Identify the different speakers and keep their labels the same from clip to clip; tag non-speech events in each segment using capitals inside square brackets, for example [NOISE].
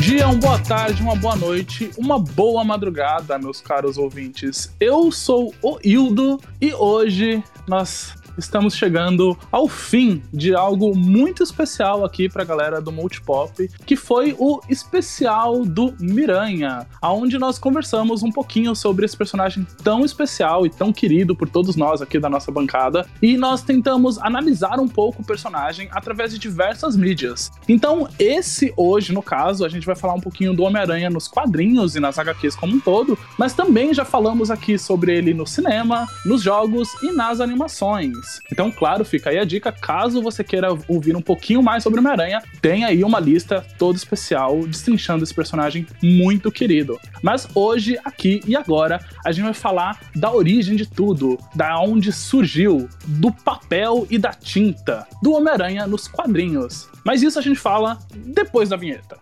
Speaker 1: dia, uma boa tarde, uma boa noite, uma boa madrugada, meus caros ouvintes. Eu sou o Hildo e hoje nós estamos chegando ao fim de algo muito especial aqui pra galera do Multipop, que foi o especial do Miranha, aonde nós conversamos um pouquinho sobre esse personagem tão especial e tão querido por todos nós aqui da nossa bancada, e nós tentamos analisar um pouco o personagem através de diversas mídias. Então, esse hoje, no caso, a gente vai falar um pouquinho do Homem-Aranha nos quadrinhos e nas HQs como um todo, mas também já falamos aqui sobre ele no cinema, nos jogos e nas animações. Então, claro, fica aí a dica, caso você queira ouvir um pouquinho mais sobre Homem-Aranha, tem aí uma lista toda especial destrinchando esse personagem muito querido. Mas hoje, aqui e agora, a gente vai falar da origem de tudo, da onde surgiu, do papel e da tinta do Homem-Aranha nos quadrinhos. Mas isso a gente fala depois da vinheta.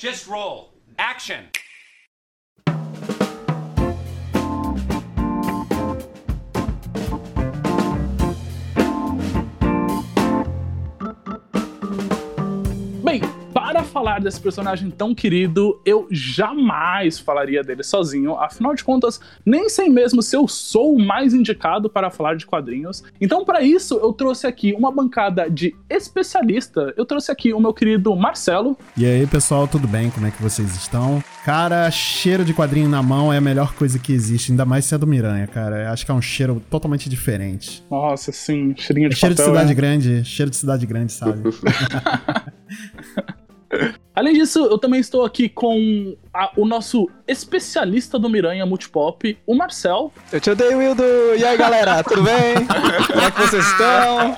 Speaker 2: Just roll. Action.
Speaker 1: Para falar desse personagem tão querido, eu jamais falaria dele sozinho. Afinal de contas, nem sei mesmo se eu sou o mais indicado para falar de quadrinhos. Então, para isso, eu trouxe aqui uma bancada de especialista. Eu trouxe aqui o meu querido Marcelo.
Speaker 3: E aí, pessoal, tudo bem? Como é que vocês estão? Cara, cheiro de quadrinho na mão é a melhor coisa que existe, ainda mais se é do Miranha, cara. Eu acho que é um cheiro totalmente diferente.
Speaker 1: Nossa, sim, cheirinho de
Speaker 3: É cheiro de
Speaker 1: papel.
Speaker 3: cidade
Speaker 1: é.
Speaker 3: grande, cheiro de cidade grande, sabe? [LAUGHS]
Speaker 1: Além disso, eu também estou aqui com a- o nosso especialista do Miranha Multipop, o Marcel.
Speaker 4: Eu te odeio, Wildo! E aí, galera, tudo bem? Como é que vocês estão?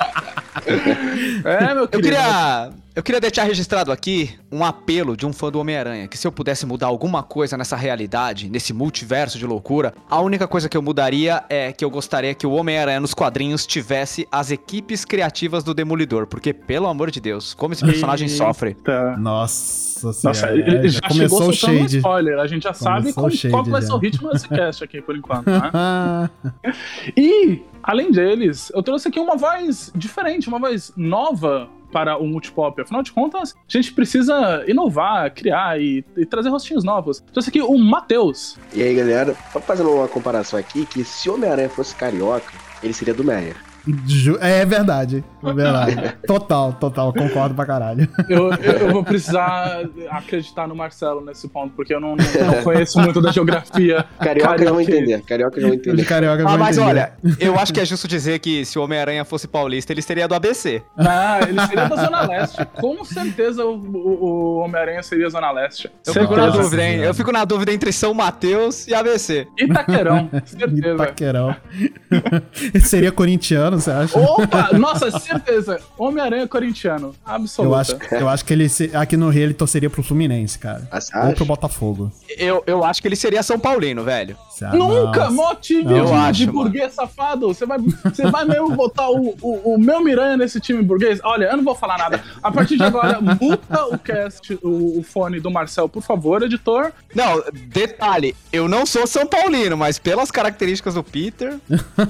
Speaker 1: É, meu
Speaker 4: Eu
Speaker 1: querido.
Speaker 4: queria, eu queria deixar registrado aqui um apelo de um fã do Homem-Aranha, que se eu pudesse mudar alguma coisa nessa realidade, nesse multiverso de loucura, a única coisa que eu mudaria é que eu gostaria que o Homem-Aranha nos quadrinhos tivesse as equipes criativas do Demolidor, porque, pelo amor de Deus, como esse personagem
Speaker 1: Eita.
Speaker 4: sofre.
Speaker 3: Nossa senhora.
Speaker 1: Nossa,
Speaker 3: é,
Speaker 1: já,
Speaker 3: já começou
Speaker 1: chegou
Speaker 3: o
Speaker 1: soltando um
Speaker 3: shade.
Speaker 1: spoiler. A gente já sabe
Speaker 3: Começou shade
Speaker 1: qual vai ser o ritmo desse cast aqui, por enquanto, né? [LAUGHS] E, além deles, eu trouxe aqui uma voz diferente, uma voz nova para o Multipop. Afinal de contas, a gente precisa inovar, criar e, e trazer rostinhos novos. Trouxe aqui o Matheus.
Speaker 5: E aí, galera, só fazendo uma comparação aqui, que se o Homem-Aranha fosse carioca, ele seria do Meyer.
Speaker 3: Ju- é verdade, é verdade. Total, total, concordo pra caralho.
Speaker 1: Eu, eu- vou precisar acreditar no Marcelo nesse ponto, porque eu não, não- não conheço muito da geografia.
Speaker 5: Carioca não entender, carioca não entender.
Speaker 3: carioca
Speaker 4: Ah, mas
Speaker 3: entender.
Speaker 4: olha, eu acho que é justo dizer que se o Homem-Aranha fosse paulista, ele seria do ABC.
Speaker 1: Ah, ele seria da Zona Leste. Com certeza o, o- Homem-Aranha seria Zona Leste.
Speaker 4: Eu fico na dúvida, hein? Eu fico na dúvida entre São Mateus e ABC.
Speaker 1: Itaquerão, certeza.
Speaker 3: Itaquerão. [LAUGHS] Seria corintiano, você acha?
Speaker 1: Opa! Nossa, certeza. Homem-Aranha corintiano. Absoluta.
Speaker 3: Eu acho, eu acho que ele aqui no Rio ele torceria pro Fluminense, cara.
Speaker 5: Você
Speaker 3: Ou
Speaker 5: acha?
Speaker 3: pro Botafogo.
Speaker 4: Eu, eu acho que ele seria São Paulino, velho.
Speaker 1: Nunca! Mó time
Speaker 3: Não,
Speaker 1: de,
Speaker 4: eu
Speaker 1: de
Speaker 4: acho, mano.
Speaker 1: burguês safado. Você vai, você vai mesmo botar o, o, o meu Miranha nesse time burguês? Olha, eu não vou falar nada. A partir de agora, muta o cast, o, o fone do Marcel, por favor, editor.
Speaker 4: Não, detalhe, eu não sou São Paulino, mas pelas características do Peter.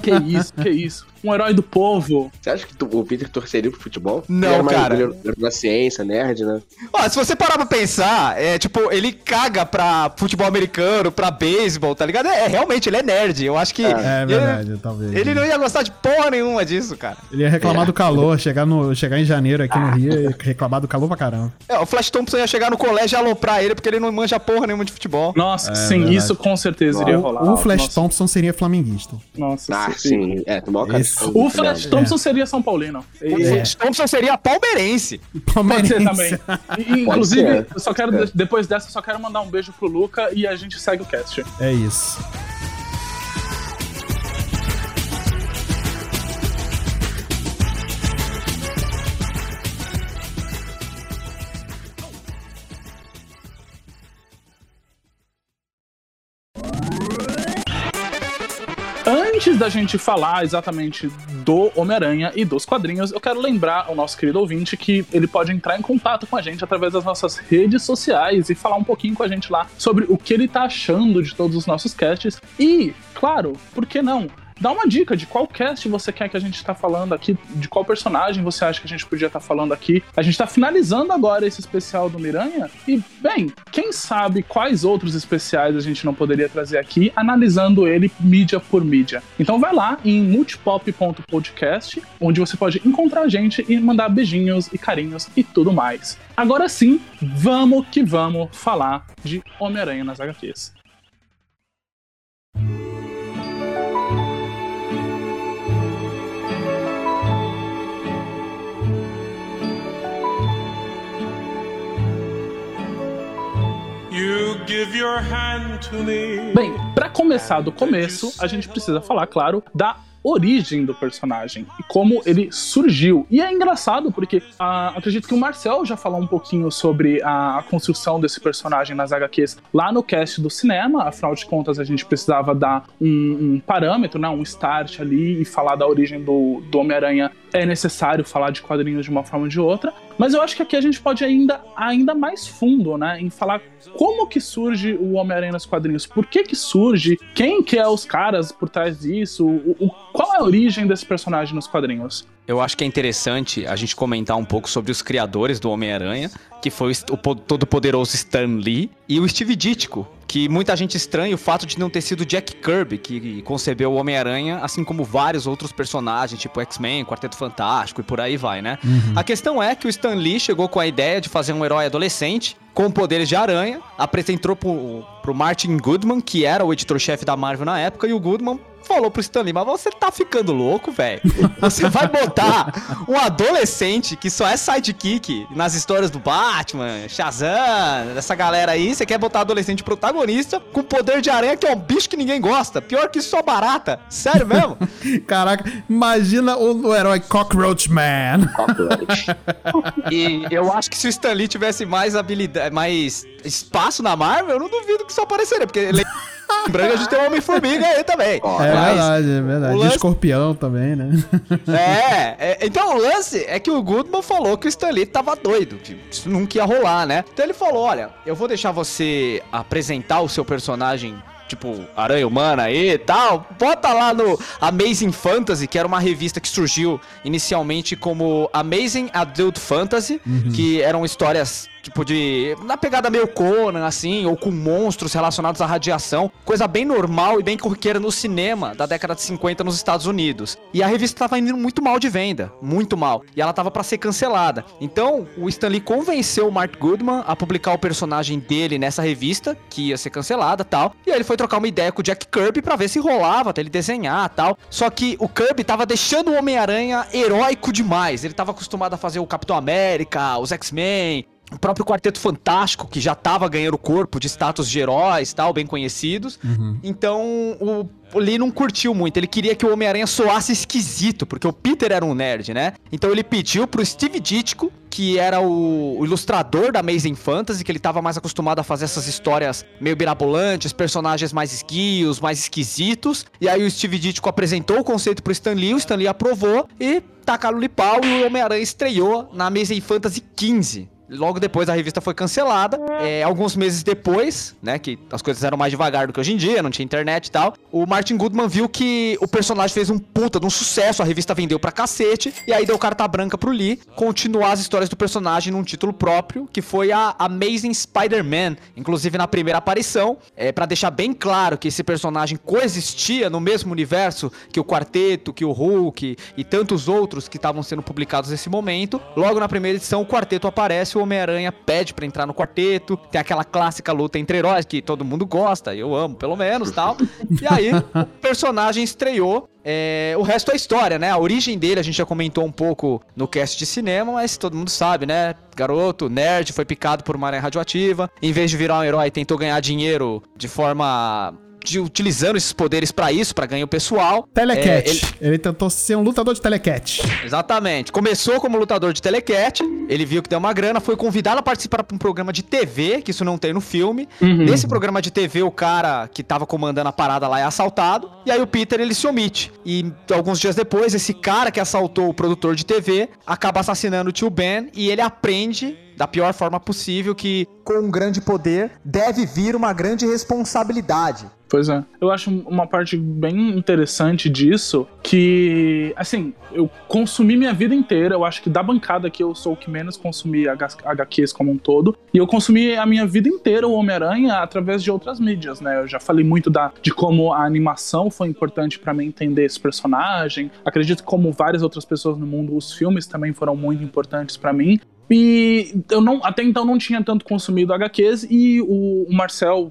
Speaker 1: Que isso, que isso. Um herói do povo.
Speaker 5: Você acha que tu- o Peter torceria pro futebol?
Speaker 4: Não,
Speaker 5: ele mais,
Speaker 4: cara.
Speaker 5: Ele na ciência, nerd, né?
Speaker 4: Ó, se você parar pra pensar, é tipo, ele caga pra futebol americano, pra beisebol, tá ligado? É, realmente, ele é nerd. Eu acho que.
Speaker 3: É
Speaker 4: ele,
Speaker 3: verdade, talvez.
Speaker 4: Ele não ia gostar de porra nenhuma disso, cara.
Speaker 3: Ele ia reclamar do calor, chegar, no, chegar em janeiro aqui no Rio e reclamar do calor pra caramba.
Speaker 4: É, o Flash Thompson ia chegar no colégio e aloprar ele porque ele não manja porra nenhuma de futebol.
Speaker 1: Nossa, sim,
Speaker 3: É verdade.
Speaker 1: isso com certeza iria rolar.
Speaker 3: O, o Flash
Speaker 1: Nossa,
Speaker 3: Thompson seria flamenguista.
Speaker 1: Nossa,
Speaker 5: Ah,
Speaker 1: sim.
Speaker 5: sim. É, fã
Speaker 1: O Flash
Speaker 5: Nerd.
Speaker 1: Thompson seria São Paulino.
Speaker 4: O Flash Thompson seria palmeirense.
Speaker 1: Pode ser
Speaker 3: Palmeirense.
Speaker 1: também. E, inclusive,
Speaker 5: ser.
Speaker 1: eu só quero, depois dessa, eu só quero mandar um beijo pro Luca e a gente segue o cast.
Speaker 3: É isso.
Speaker 1: Yeah. Antes da gente falar exatamente do Homem-Aranha e dos quadrinhos, eu quero lembrar ao nosso querido ouvinte que ele pode entrar em contato com a gente através das nossas redes sociais e falar um pouquinho com a gente lá sobre o que ele tá achando de todos os nossos casts. E, claro, por que não? Dá uma dica de qual cast você quer que a gente tá falando aqui, de qual personagem você acha que a gente podia estar tá falando aqui. A gente tá finalizando agora esse especial do Miranha e, bem, quem sabe quais outros especiais a gente não poderia trazer aqui, analisando ele mídia por mídia. Então vai lá em multipop.podcast, onde você pode encontrar a gente e mandar beijinhos e carinhos e tudo mais. Agora sim, vamos que vamos falar de Homem-Aranha nas HQs. Bem, para começar do começo, a gente precisa falar, claro, da origem do personagem e como ele surgiu. E é engraçado porque ah, acredito que o Marcel já falou um pouquinho sobre a, a, construção desse personagem nas HQs lá no cast do cinema. Afinal de contas, a gente precisava dar um, um parâmetro, né, um start ali e falar da origem do, do Homem-Aranha. É necessário falar de quadrinhos de uma forma ou de outra. Mas eu acho que aqui a gente pode ainda ainda mais fundo, né, em falar como que surge o Homem-Aranha nos quadrinhos, por que que surge, quem que é os caras por trás disso, o, o, qual é a origem desse personagem nos quadrinhos.
Speaker 4: Eu acho que é interessante a gente comentar um pouco sobre os criadores do Homem-Aranha, que foi o todo-poderoso Stan Lee, e o Steve Ditko, que muita gente estranha o fato de não ter sido Jack Kirby que concebeu o Homem-Aranha, assim como vários outros personagens, tipo X-Men, Quarteto Fantástico e por aí vai, né? Uhum. A questão é que o Stan Lee chegou com a ideia de fazer um herói adolescente com poderes de aranha, apresentou pro, pro Martin Goodman, que era o editor-chefe da Marvel na época, e o Goodman falou pro Stanley, mas você tá ficando louco, velho? Você vai botar um adolescente que só é sidekick nas histórias do Batman, Shazam, dessa galera aí, você quer botar adolescente protagonista com poder de aranha, que é um bicho que ninguém gosta. Pior que só barata. Sério mesmo? [LAUGHS]
Speaker 3: Caraca, imagina o, o herói Cockroach Man.
Speaker 4: Cockroach. [LAUGHS] e eu acho que se o Stanley tivesse mais habilidade, mais espaço na Marvel, eu não duvido que isso apareceria, porque ele... Lembrando a gente tem o Homem-Formiga aí também.
Speaker 3: É verdade, é verdade. Lance... escorpião também, né?
Speaker 4: É, é, então o lance é que o Goodman falou que o Stanley tava doido, que isso nunca ia rolar, né? Então ele falou: olha, eu vou deixar você apresentar o seu personagem tipo Aranha Humana aí e tal, bota lá no Amazing Fantasy, que era uma revista que surgiu inicialmente como Amazing Adult Fantasy, uhum. que eram histórias tipo de. na pegada meio Conan, assim, ou com monstros relacionados à radiação. Coisa bem normal e bem corriqueira no cinema da década de 50 nos Estados Unidos. E a revista tava indo muito mal de venda, muito mal. E ela tava para ser cancelada. Então, o Stanley convenceu o Mark Goodman a publicar o personagem dele nessa revista, que ia ser cancelada tal. E aí ele foi trocar uma ideia com o Jack Kirby para ver se rolava, até ele desenhar tal. Só que o Kirby tava deixando o Homem-Aranha heróico demais. Ele tava acostumado a fazer o Capitão América, os X-Men, o próprio Quarteto Fantástico, que já tava ganhando corpo de status de heróis tal, bem conhecidos. Uhum. Então, o, Lee não curtiu muito. Ele queria que o Homem-Aranha soasse esquisito, porque o Peter era um nerd, né? Então ele pediu pro Steve Ditko, que era o, o ilustrador da Amazing Fantasy, que ele tava mais acostumado a fazer essas histórias meio birabolantes, personagens mais esguios, mais esquisitos. E aí o Steve Ditko apresentou o conceito pro Stan Lee, o Stan Lee aprovou e tacaram-lhe pau e o Homem-Aranha estreou na Amazing Fantasy 15. Logo depois a revista foi cancelada. É, alguns meses depois, né, que as coisas eram mais devagar do que hoje em dia, não tinha internet e tal, o Martin Goodman viu que o personagem fez um puta de um sucesso, a revista vendeu pra cacete, e aí deu carta branca pro Lee continuar as histórias do personagem num título próprio, que foi a Amazing Spider-Man, inclusive na primeira aparição, é para deixar bem claro que esse personagem coexistia no mesmo universo que o Quarteto, que o Hulk e tantos outros que estavam sendo publicados nesse momento. Logo na primeira edição, o Quarteto aparece, o Homem-Aranha pede para entrar no quarteto, tem aquela clássica luta entre heróis que todo mundo gosta, eu amo pelo menos tal. E aí o personagem estreou. É, o resto é história, né? A origem dele a gente já comentou um pouco no cast de cinema, mas todo mundo sabe, né? Garoto, nerd, foi picado por uma aranha radioativa. Em vez de virar um herói, tentou ganhar dinheiro de forma de- utilizando esses poderes pra isso, pra ganho pessoal.
Speaker 3: Telecat.
Speaker 4: É, ele-
Speaker 3: ele... tentou ser um lutador de telecat.
Speaker 4: Exatamente. Começou como lutador de telecat, ele viu que deu uma grana, foi convidado a participar de um programa de TV, que isso não tem no filme. Nesse programa de TV, o cara que tava comandando a parada lá é assaltado, e aí o Peter ele se omite. E alguns dias depois, esse cara que assaltou o produtor de TV acaba assassinando o tio Ben e ele aprende da pior forma possível que
Speaker 6: Com um grande poder deve vir uma grande responsabilidade.
Speaker 1: Pois é. Eu acho uma parte bem interessante disso que, assim, eu consumi minha vida inteira. Eu acho que da bancada aqui eu sou o que menos consumi HQs como um todo. E eu consumi a minha vida inteira o Homem-Aranha através de outras mídias, né? Eu já falei muito da, de como a animação foi importante pra mim entender esse personagem. Acredito que, como várias outras pessoas no mundo, os filmes também foram muito importantes pra mim. E eu não, até então não tinha tanto consumido HQs e o, o Marcel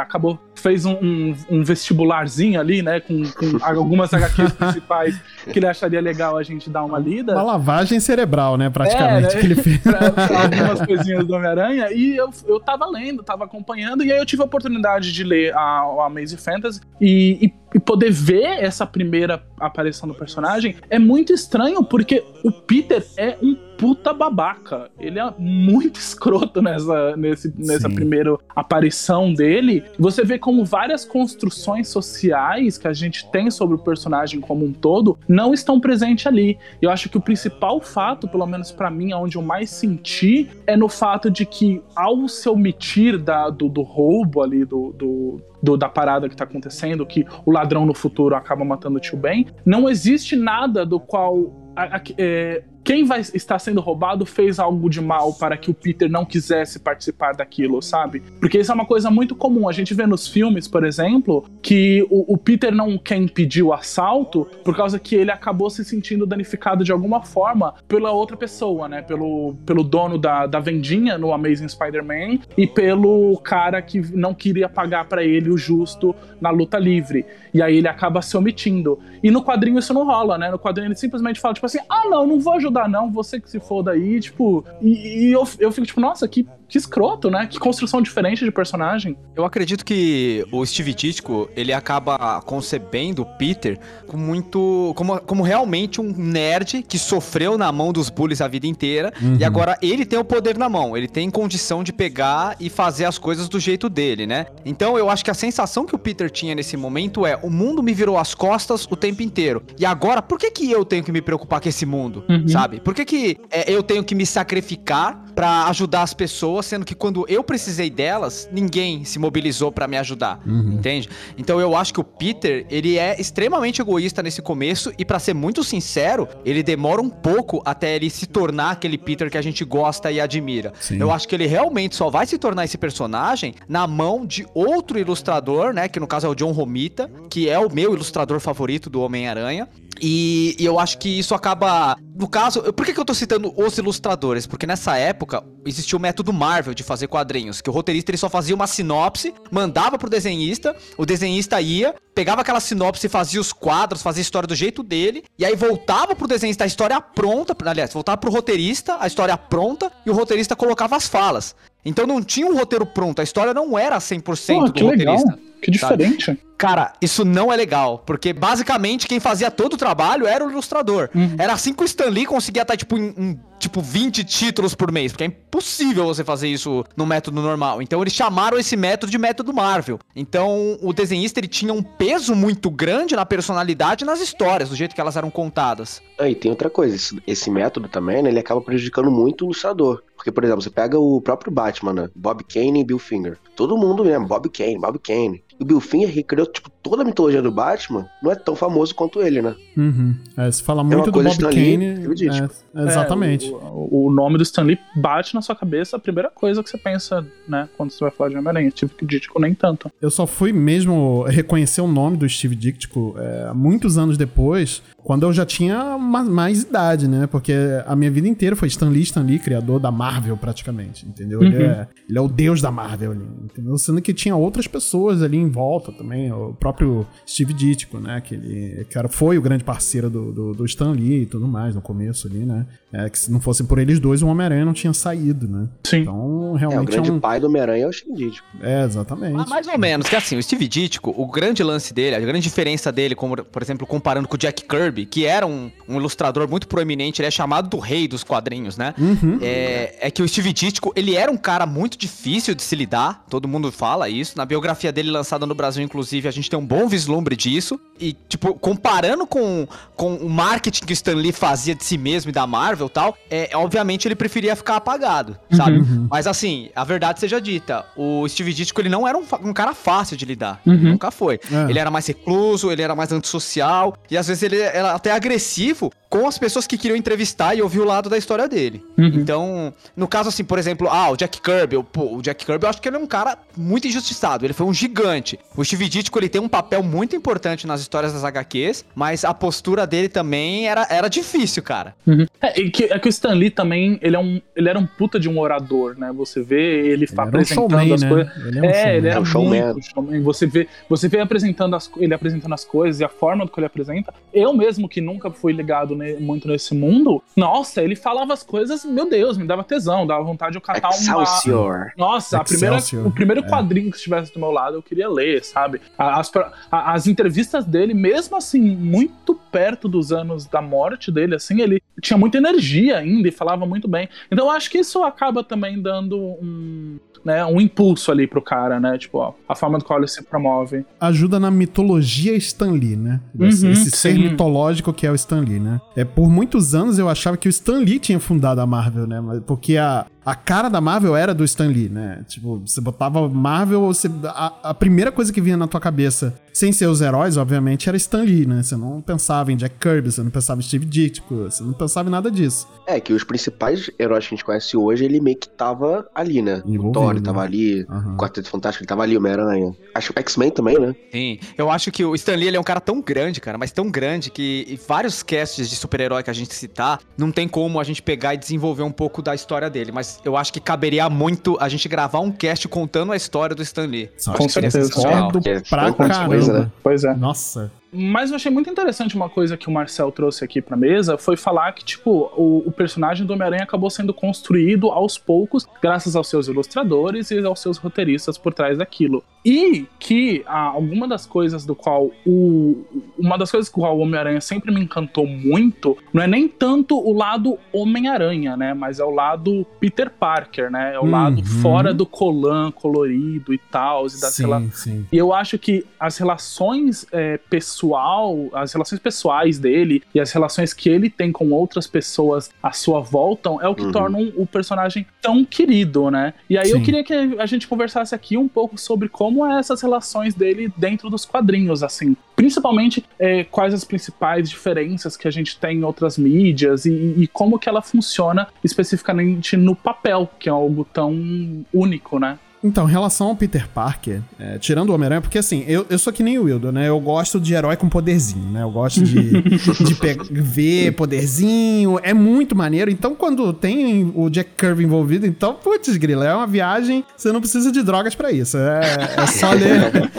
Speaker 1: acabou, fez um, um- um vestibularzinho ali, né, com, com algumas HQs [LAUGHS] principais que ele acharia legal a gente dar uma lida.
Speaker 3: Uma lavagem cerebral, né? Praticamente,
Speaker 1: É, né?
Speaker 3: que ele fez. [LAUGHS]
Speaker 1: pra, pra algumas coisinhas do Homem-Aranha, e eu, eu tava lendo, tava acompanhando, e aí eu tive a oportunidade de ler a, a Amazing Fantasy e, e- e poder ver essa primeira aparição do personagem é muito estranho, porque o Peter é um puta babaca. Ele é muito [LAUGHS] escroto nessa, nesse, nessa
Speaker 3: Sim.
Speaker 1: primeira aparição dele. Você vê como várias construções sociais que a gente tem sobre o personagem como um todo não estão presentes ali. Eu acho que o principal fato, pelo menos pra mim, onde eu mais senti, é no fato de que ao se omitir da, do, do roubo ali, do, do, do- da parada que tá acontecendo, que o ladrão no futuro acaba matando o tio Ben, não existe nada do qual. a- a- é, quem vai estar sendo roubado fez algo de mal para que o Peter não quisesse participar daquilo, sabe? Porque isso é uma coisa muito comum. A gente vê nos filmes, por exemplo, que o, o Peter não quer impedir o assalto por causa que ele acabou se sentindo danificado de alguma forma pela outra pessoa, né? Pelo, pelo dono da, da vendinha no Amazing Spider-Man e pelo cara que não queria pagar para ele o justo na luta livre. E aí ele acaba se omitindo. E no quadrinho isso não rola, né? No quadrinho ele simplesmente fala, tipo assim, ah, não, não vou ajudar, não, você que se foda aí, tipo. E, e eu, eu fico, tipo, nossa, que, que escroto, né? Que construção diferente de personagem.
Speaker 4: Eu acredito que o Steve Ditko, ele acaba concebendo o Peter com muito como, como realmente um nerd que sofreu na mão dos bullies a vida inteira e agora ele tem o poder na mão, ele tem condição de pegar e fazer as coisas do jeito dele, né? Então eu acho que a sensação que o Peter tinha nesse momento é: o mundo me virou as costas o tempo inteiro. E agora, por que que eu tenho que me preocupar com esse mundo,
Speaker 1: Uhum.
Speaker 4: sabe? Por que que é, eu tenho que me sacrificar pra ajudar as pessoas, sendo que quando eu precisei delas, ninguém se mobilizou pra me ajudar, entende? Então eu acho que o Peter, ele é extremamente egoísta nesse começo e pra ser muito sincero, ele demora um pouco até ele se tornar aquele Peter que a gente gosta e admira.
Speaker 3: Sim.
Speaker 4: Eu acho que ele realmente só vai se tornar esse personagem na mão de outro ilustrador, né, que no caso é o John Romita, que é o meu ilustrador favorito do Homem-Aranha. E, e eu acho que isso acaba. No caso, por que, que eu tô citando os ilustradores? Porque nessa época existia o método Marvel de fazer quadrinhos, que o roteirista ele só fazia uma sinopse, mandava pro desenhista, o desenhista ia, pegava aquela sinopse fazia os quadros, fazia a história do jeito dele, e aí voltava pro desenhista a história pronta, aliás, voltava pro roteirista a história pronta, e o roteirista colocava as falas. Então não tinha um roteiro pronto, a história não era 100%
Speaker 1: Pô,
Speaker 4: do
Speaker 1: que legal.
Speaker 4: roteirista.
Speaker 1: Que
Speaker 4: sabe?
Speaker 1: diferente.
Speaker 4: Cara, isso não é legal, porque basicamente quem fazia todo o trabalho era o ilustrador. Era assim que o Stan Lee conseguia estar, tipo, em, em, tipo, 20 títulos por mês, porque é impossível você fazer isso no método normal. Então eles chamaram esse método de método Marvel. Então o desenhista ele tinha um peso muito grande na personalidade e nas histórias, do jeito que elas eram contadas.
Speaker 5: Aí tem outra coisa, esse, esse método também, né, ele acaba prejudicando muito o ilustrador. Porque, por exemplo, você pega o próprio Batman, né, Bob Kane e Bill Finger. Todo mundo mesmo, Bob Kane, Bob Kane. E o Bill Finger, que criou, tipo, toda a mitologia do Batman, não é tão famoso quanto ele, né?
Speaker 3: Uhum. É, se fala
Speaker 5: uma
Speaker 3: muito do
Speaker 5: coisa
Speaker 3: Bob Kane.
Speaker 5: digo.
Speaker 3: é, exatamente.
Speaker 1: É, o, o nome do Stan Lee bate na sua cabeça a primeira coisa que você pensa, né, quando você vai falar de Homem-Aranha. Tipo, que Dítico nem tanto.
Speaker 3: Eu só fui mesmo reconhecer o nome do Steve Ditko é, muitos anos depois, quando eu já tinha ma- mais idade, né? Porque a minha vida inteira foi Stan Lee, Stan Lee, criador da Marvel, praticamente, entendeu? Ele, é, ele é o deus da Marvel ali, entendeu? Sendo que tinha outras pessoas ali em volta também, o próprio Steve Ditko, né? Que ele que era, foi o grande parceiro do, do, do Stan Lee e tudo mais no começo ali, né? É, que se não fosse por eles dois, o Homem-Aranha não tinha saído, né?
Speaker 1: Sim.
Speaker 3: Então,
Speaker 5: É, o
Speaker 3: realmente é,
Speaker 5: grande
Speaker 3: um...
Speaker 5: pai do Homem-Aranha é o Shinji.
Speaker 3: É, exatamente.
Speaker 4: Ah, mais ou menos, que assim, o Steve Ditko, o grande lance dele, a grande diferença dele, como, por exemplo, comparando com o Jack Kirby, que era um, um ilustrador muito proeminente, ele é chamado do rei dos quadrinhos, né? É, é que o Steve Ditko, ele era um cara muito difícil de se lidar, todo mundo fala isso. Na biografia dele lançada no Brasil, inclusive, a gente tem um bom vislumbre disso. E, tipo, comparando com, com o marketing que o Stan Lee fazia de si mesmo e da Marvel e tal, é, obviamente ele preferia ficar apagado, sabe? Mas assim, a verdade seja dita, o Steve Ditko, ele não era um, um cara fácil de lidar. Ele nunca foi.
Speaker 3: É.
Speaker 4: Ele era mais recluso, ele era mais antissocial, e às vezes ele era até agressivo com as pessoas que queriam entrevistar e ouvir o lado da história dele. Então, no caso assim, por exemplo, ah, o Jack Kirby, o, pô, o Jack Kirby, eu acho que ele é um cara muito injustiçado, ele foi um gigante. O Steve Ditko, ele tem um papel muito importante nas histórias das HQs, mas a postura dele também era, era difícil, cara.
Speaker 1: É, e que, é que o Stan Lee também, ele, é um, ele era um puta de um orador, né? Você vê ele, fa-
Speaker 3: era um
Speaker 1: apresentando
Speaker 3: showman,
Speaker 1: as
Speaker 3: né?
Speaker 1: coisas.
Speaker 3: Ele é um
Speaker 1: é, ele era
Speaker 5: É um showman.
Speaker 1: muito showman. Você vê, você vê apresentando as, ele apresentando as coisas e a forma do que ele apresenta. Eu mesmo, que nunca fui ligado ne- muito nesse mundo, nossa, ele falava as coisas, meu Deus, me dava tesão, dava vontade de eu catar uma.
Speaker 5: Excelsior.
Speaker 1: Nossa, a primeira, o primeiro
Speaker 3: é.
Speaker 1: quadrinho que estivesse do meu lado eu queria ler, sabe? As, as entrevistas dele, mesmo assim, muito perto dos anos da morte dele, assim, ele tinha muita energia ainda e falava muito bem. Então eu acho que isso acaba também dando um, né, um impulso ali pro cara, né? Tipo, ó, a forma do qual ele se promove.
Speaker 3: ajuda na mitologia Stan Lee, né? Esse,
Speaker 1: Uhum,
Speaker 3: esse ser mitológico que é o Stan Lee, né? É, por muitos anos eu achava que o Stan Lee tinha fundado a Marvel, né? Porque a, a cara da Marvel era do Stan Lee, né? Tipo, você botava Marvel, você, a, a primeira coisa que vinha na tua cabeça, sem ser os heróis, obviamente, era Stan Lee, né? Você não pensava em Jack Kirby, você não pensava em Steve Ditko, você não pensava em nada disso.
Speaker 5: É, que os principais heróis que a gente conhece hoje, ele meio que tava ali, né?
Speaker 3: Envolvido,
Speaker 5: o Thor,
Speaker 3: né?
Speaker 5: tava ali.
Speaker 3: Aham.
Speaker 5: O Quarteto Fantástico, ele tava ali, Homem-Aranha. Acho que o X-Men também, né?
Speaker 4: Sim, eu acho que o Stan Lee ele é um cara tão grande, cara, mas tão grande que vários casts de super-herói que a gente citar, não tem como a gente pegar e desenvolver um pouco da história dele, mas eu acho que caberia muito a gente gravar um cast contando a história do Stan Lee.
Speaker 1: Com certeza.
Speaker 3: sensacional.
Speaker 5: Porque
Speaker 3: pra
Speaker 5: foi muita
Speaker 3: caramba.
Speaker 5: coisa, né?
Speaker 1: Pois é.
Speaker 3: Nossa.
Speaker 1: Mas eu achei muito interessante uma coisa que o Marcel trouxe aqui pra mesa, foi falar que, tipo, o, o personagem do Homem-Aranha acabou sendo construído aos poucos, graças aos seus ilustradores e aos seus roteiristas por trás daquilo. E que ah, alguma das coisas do qual o. Uma das coisas com qual o Homem-Aranha sempre me encantou muito, não é nem tanto o lado Homem-Aranha, né? Mas é o lado Peter Parker, né? É o
Speaker 3: Uhum.
Speaker 1: lado fora do colan colorido e tal, e das rela-
Speaker 3: Sim, sim.
Speaker 1: e eu acho que as relações é, pessoal, as relações pessoais dele e as relações que ele tem com outras pessoas à sua volta é o que
Speaker 5: Uhum.
Speaker 1: tornam o personagem tão querido, né? E aí eu
Speaker 3: Sim.
Speaker 1: queria que a gente conversasse aqui um pouco sobre como é essas relações dele dentro dos quadrinhos, assim. Principalmente é, quais as principais diferenças que a gente tem em outras mídias e, e como que ela funciona especificamente no papel, que é algo tão único, né?
Speaker 3: Então, em relação ao Peter Parker, é, tirando o Homem-Aranha, porque assim, eu, eu sou que nem o Wildo, né? Eu gosto de herói com poderzinho, né? Eu gosto de, de ver poderzinho, é muito maneiro. Então, quando tem o Jack Kirby envolvido, então, putz, grila, é uma viagem, você não precisa de drogas pra isso. É, é só ler.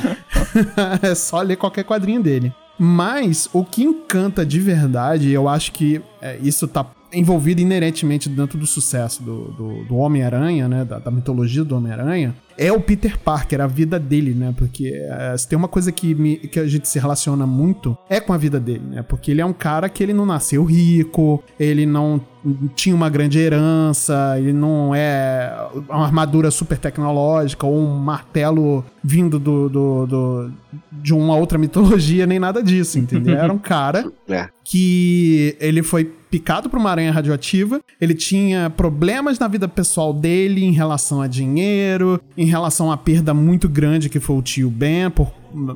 Speaker 3: [LAUGHS] é só ler qualquer quadrinho dele. Mas o que encanta de verdade, eu acho que é, isso tá envolvido inerentemente dentro do sucesso do, do, do Homem-Aranha, né? Da, da mitologia do Homem-Aranha, é o Peter Parker, a vida dele, né? Porque é, se tem uma coisa que, me- que a gente se relaciona muito, é com a vida dele, né? Porque ele é um cara que ele não nasceu rico, ele não tinha uma grande herança, ele não é uma armadura super tecnológica ou um martelo vindo do, do- do- de uma outra mitologia, nem nada disso, entendeu? Era um cara [LAUGHS]
Speaker 5: É.
Speaker 3: que ele foi picado por uma aranha radioativa, ele tinha problemas na vida pessoal dele em relação a dinheiro, em relação à perda muito grande que foi o tio Ben, por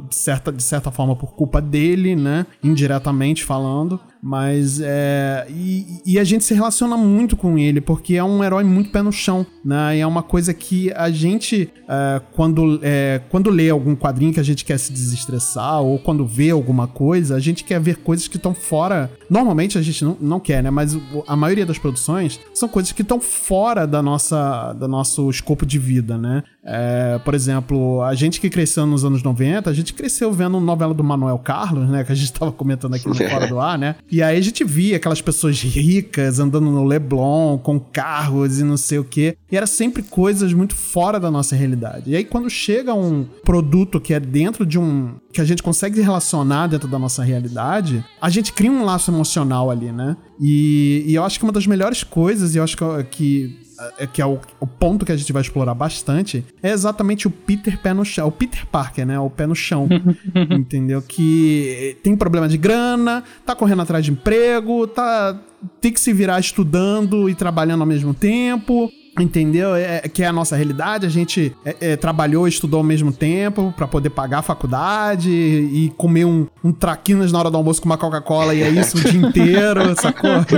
Speaker 3: certa, de certa forma por culpa dele, né? Indiretamente falando. Mas é. E, e a gente se relaciona muito com ele, porque é um herói muito pé no chão, né? E é uma coisa que a gente, é, quando, é, quando lê algum quadrinho que a gente quer se desestressar, ou quando vê alguma coisa, a gente quer ver coisas que estão fora. Normalmente a gente não, não quer, né? Mas a maioria das produções são coisas que estão fora da nossa, do nosso escopo de vida, né? É, por exemplo, a gente que cresceu nos anos 90, a gente cresceu vendo novela do Manuel Carlos, né? Que a gente tava comentando aqui no [LAUGHS] Fora do Ar, né? E aí a gente via aquelas pessoas ricas andando no Leblon, com carros e não sei o quê. E era sempre coisas muito fora da nossa realidade. E aí quando chega um produto que é dentro de um. que a gente consegue relacionar dentro da nossa realidade, a gente cria um laço emocional ali, né? E, e eu acho que uma das melhores coisas, e eu acho que, que que é o, o, ponto que a gente vai explorar bastante, é exatamente o Peter pé no chão. O Peter Parker, né? O pé no chão. [LAUGHS] entendeu? Que tem problema de grana, tá correndo atrás de emprego, tá. Tem que se virar estudando e trabalhando ao mesmo tempo entendeu? É, que é a nossa realidade. A gente é, é, trabalhou e estudou ao mesmo tempo para poder pagar a faculdade e comer um, um traquinas na hora do almoço com uma Coca-Cola e é isso o dia [LAUGHS] inteiro, sacou? [LAUGHS]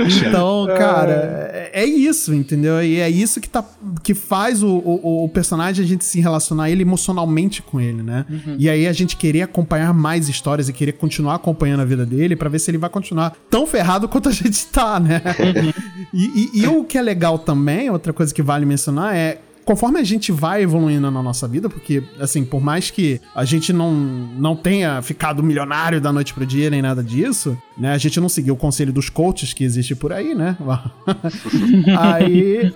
Speaker 3: Então, cara, é, é isso, entendeu? E é isso que, tá, que faz o, o, o personagem a gente se relacionar ele emocionalmente com ele, né? Uhum. E aí a gente querer acompanhar mais histórias e querer continuar acompanhando a vida dele para ver se ele vai continuar tão ferrado quanto a gente tá, né? Uhum. E, e, e o que é legal também também, outra coisa que vale mencionar é conforme a gente vai evoluindo na nossa vida, porque, assim, por mais que a gente não, não tenha ficado milionário da noite pro dia nem nada disso, né? A gente não seguiu o conselho dos coaches que existe por aí, né? [LAUGHS] aí,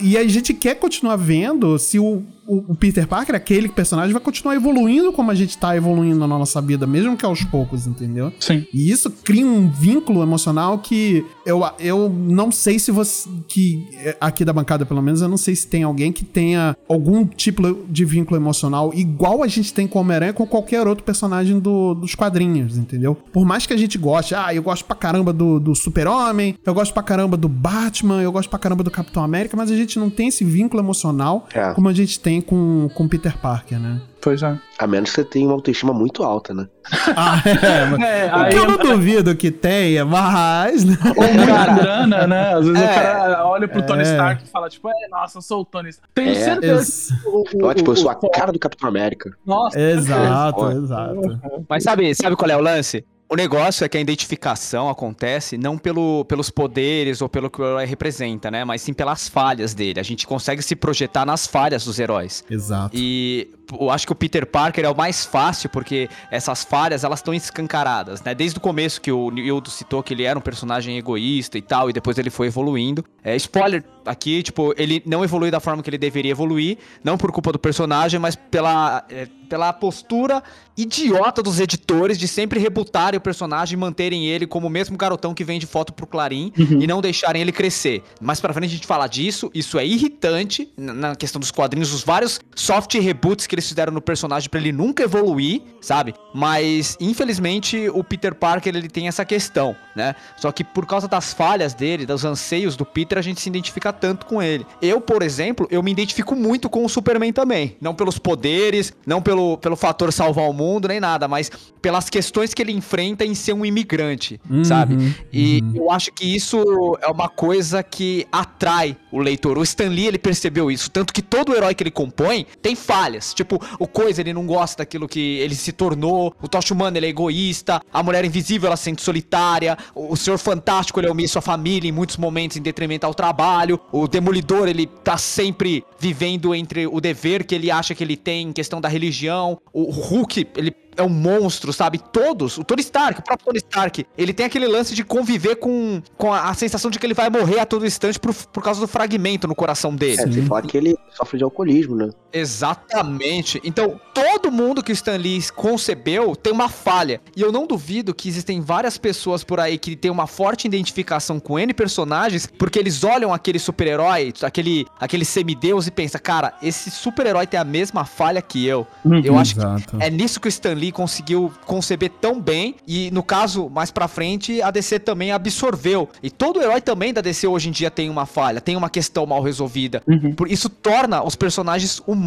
Speaker 3: e a gente quer continuar vendo se o o, Peter Parker, aquele personagem, vai continuar evoluindo como a gente tá evoluindo na nossa vida, mesmo que aos poucos, entendeu?
Speaker 1: Sim.
Speaker 3: E isso cria um vínculo emocional que eu, eu não sei se você. que aqui da bancada, pelo menos, eu não sei se tem alguém que tenha algum tipo de vínculo emocional igual a gente tem com o Homem-Aranha com qualquer outro personagem do, dos quadrinhos, entendeu? Por mais que a gente goste, ah, eu gosto pra caramba do, do Super-Homem, eu gosto pra caramba do Batman, eu gosto pra caramba do Capitão América, mas a gente não tem esse vínculo emocional é. como a gente tem com, com Peter Parker, né?
Speaker 1: Pois é.
Speaker 5: A menos que você tenha uma autoestima muito alta, né? [LAUGHS]
Speaker 3: Ah, é. é o que eu não duvido que tenha, mas.
Speaker 1: Né? Ou muita [LAUGHS] grana, né? Às vezes é, o cara olha pro Tony é. Stark e fala, tipo, é, nossa, eu sou o Tony Stark. Tenho é. certeza.
Speaker 5: O, o, tipo, eu sou a cara do Capitão América.
Speaker 3: Nossa. Exato, exato. [LAUGHS]
Speaker 4: Mas sabe, sabe qual é o lance? O negócio é que a identificação acontece não pelo, pelos poderes ou pelo que o herói representa, né? Mas sim pelas falhas dele. A gente consegue se projetar nas falhas dos heróis.
Speaker 3: Exato.
Speaker 4: E eu acho que o Peter Parker é o mais fácil porque essas falhas elas estão escancaradas, né? Desde o começo que o Nildo citou que ele era um personagem egoísta e tal, e depois ele foi evoluindo. É, spoiler aqui, tipo, ele não evolui da forma que ele deveria evoluir, não por culpa do personagem, mas pela, é, pela postura idiota dos editores de sempre rebutarem o personagem e manterem ele como o mesmo garotão que vende foto pro Clarim uhum. e não deixarem ele crescer. Mais pra frente a gente falar disso, isso é irritante na questão dos quadrinhos, os vários soft reboots que eles fizeram no personagem para ele nunca evoluir, sabe? Mas infelizmente o Peter Parker ele tem essa questão, né? Só que por causa das falhas dele, dos anseios do Peter, a gente se identifica tanto com ele. Eu, por exemplo, eu me identifico muito com o Superman também, não pelos poderes, não pelo, pelo fator salvar o mundo nem nada, mas pelas questões que ele enfrenta em ser um imigrante, uhum, sabe? E uhum. eu acho que isso é uma coisa que atrai o leitor. O Stan Lee, ele percebeu isso, tanto que todo herói que ele compõe tem falhas. Tipo, o Coisa, ele não gosta daquilo que ele se tornou, o Tocha Humano, ele é egoísta, a Mulher Invisível, ela se sente solitária, o Senhor Fantástico, ele é omisso à família em muitos momentos em detrimento ao trabalho, o Demolidor, ele tá sempre vivendo entre o dever que ele acha que ele tem em questão da religião, o Hulk, ele é um monstro, sabe? Todos, o Tony Stark, o próprio Tony Stark, ele tem aquele lance de conviver com, com a, a sensação de que ele vai morrer a todo instante por, por causa do fragmento no coração dele.
Speaker 5: É, você fala que ele sofre de alcoolismo, né?
Speaker 4: Exatamente. Então, todo mundo que o Stan Lee concebeu tem uma falha. E eu não duvido que existem várias pessoas por aí que têm uma forte identificação com N personagens, porque eles olham aquele super-herói, aquele, aquele semideus e pensam, cara, esse super-herói tem a mesma falha que eu. Uhum, eu acho exato. que é nisso que o Stan Lee conseguiu conceber tão bem e no caso mais para frente a DC também absorveu. E todo herói também da DC hoje em dia tem uma falha, tem uma questão mal resolvida. Uhum. Isso torna os personagens humanos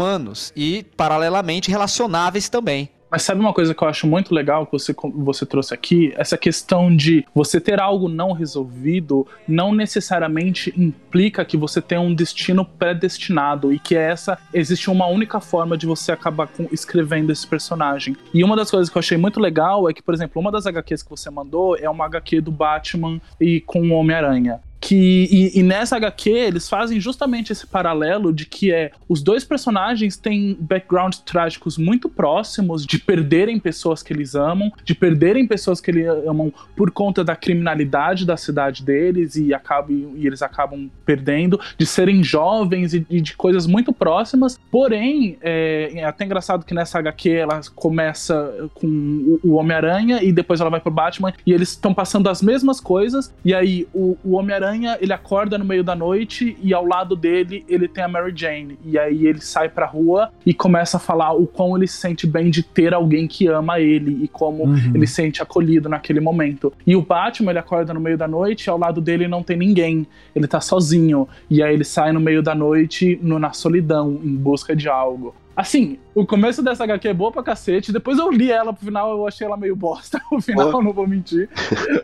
Speaker 4: e paralelamente relacionáveis também.
Speaker 1: Mas sabe uma coisa que eu acho muito legal que você, você trouxe aqui? Essa questão de você ter algo não resolvido não necessariamente implica que você tem um destino predestinado e que essa existe uma única forma de você acabar com, escrevendo esse personagem. E uma das coisas que eu achei muito legal é que, por exemplo, uma das HQs que você mandou é uma HQ do Batman e com o Homem-Aranha que e, e, nessa HQ eles fazem justamente esse paralelo de que é os dois personagens têm backgrounds trágicos muito próximos de perderem pessoas que eles amam, de perderem pessoas que eles amam por conta da criminalidade da cidade deles e acabam e eles acabam perdendo, de serem jovens e, e de coisas muito próximas. Porém, é, é, até engraçado que nessa HQ ela começa com o, o Homem-Aranha e depois ela vai pro Batman e eles estão passando as mesmas coisas e aí o, o Homem-Aranha Homem-Aranha, ele acorda no meio da noite e ao lado dele ele tem a Mary Jane. E aí ele sai pra rua e começa a falar o quão ele se sente bem de ter alguém que ama ele e como uhum. ele se sente acolhido naquele momento. E o Batman, ele acorda no meio da noite e ao lado dele não tem ninguém. Ele tá sozinho. E aí ele sai no meio da noite no, na solidão, em busca de algo. Assim, o começo dessa HQ é boa pra cacete. Depois eu li ela pro final, eu achei ela meio bosta. [LAUGHS] O final, oh. não vou mentir.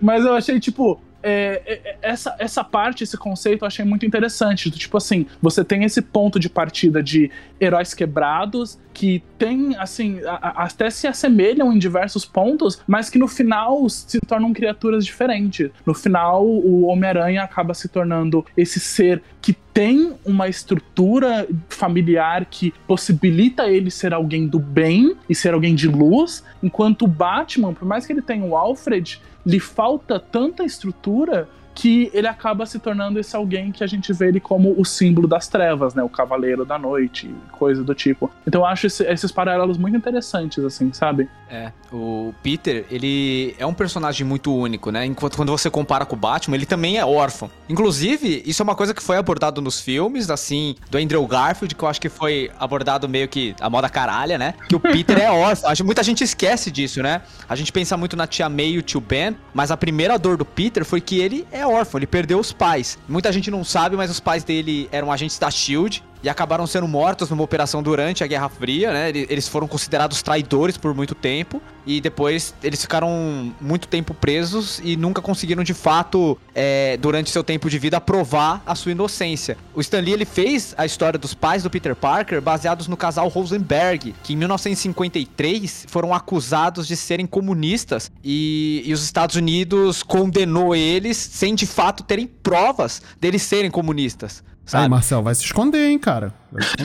Speaker 1: Mas eu achei, tipo, é, é, é, essa, essa parte, esse conceito eu achei muito interessante. Tipo assim, você tem esse ponto de partida de heróis quebrados que tem, assim, a, a, até se assemelham em diversos pontos, mas que no final se tornam criaturas diferentes. No final, o Homem-Aranha acaba se tornando esse ser que tem uma estrutura familiar que possibilita ele ser alguém do bem e ser alguém de luz, enquanto o Batman, por mais que ele tenha o Alfred, lhe falta tanta estrutura que ele acaba se tornando esse alguém que a gente vê ele como o símbolo das trevas, né? O cavaleiro da noite, coisa do tipo. Então eu acho esse, esses paralelos muito interessantes, assim, sabe?
Speaker 4: É, o Peter, ele é um personagem muito único, né? Enquanto quando você compara com o Batman, ele também é órfão. Inclusive, isso é uma coisa que foi abordado nos filmes, assim, do Andrew Garfield, que eu acho que foi abordado meio que a moda caralha, né? Que o Peter é [LAUGHS] órfão. Muita gente esquece disso, né? A gente pensa muito na tia May e o tio Ben, mas a primeira dor do Peter foi que ele é órfão, ele perdeu os pais. Muita gente não sabe, mas os pais dele eram agentes da SHIELD e acabaram sendo mortos numa operação durante a Guerra Fria, né? Eles foram considerados traidores por muito tempo e depois eles ficaram muito tempo presos e nunca conseguiram de fato, é, durante seu tempo de vida, provar a sua inocência. O Stan Lee ele fez a história dos pais do Peter Parker baseados no casal Rosenberg, que em 1953 foram acusados de serem comunistas e, e os Estados Unidos condenou eles sem de fato terem provas deles serem comunistas.
Speaker 3: Sabe? Aí, Marcel, vai se esconder, hein, cara.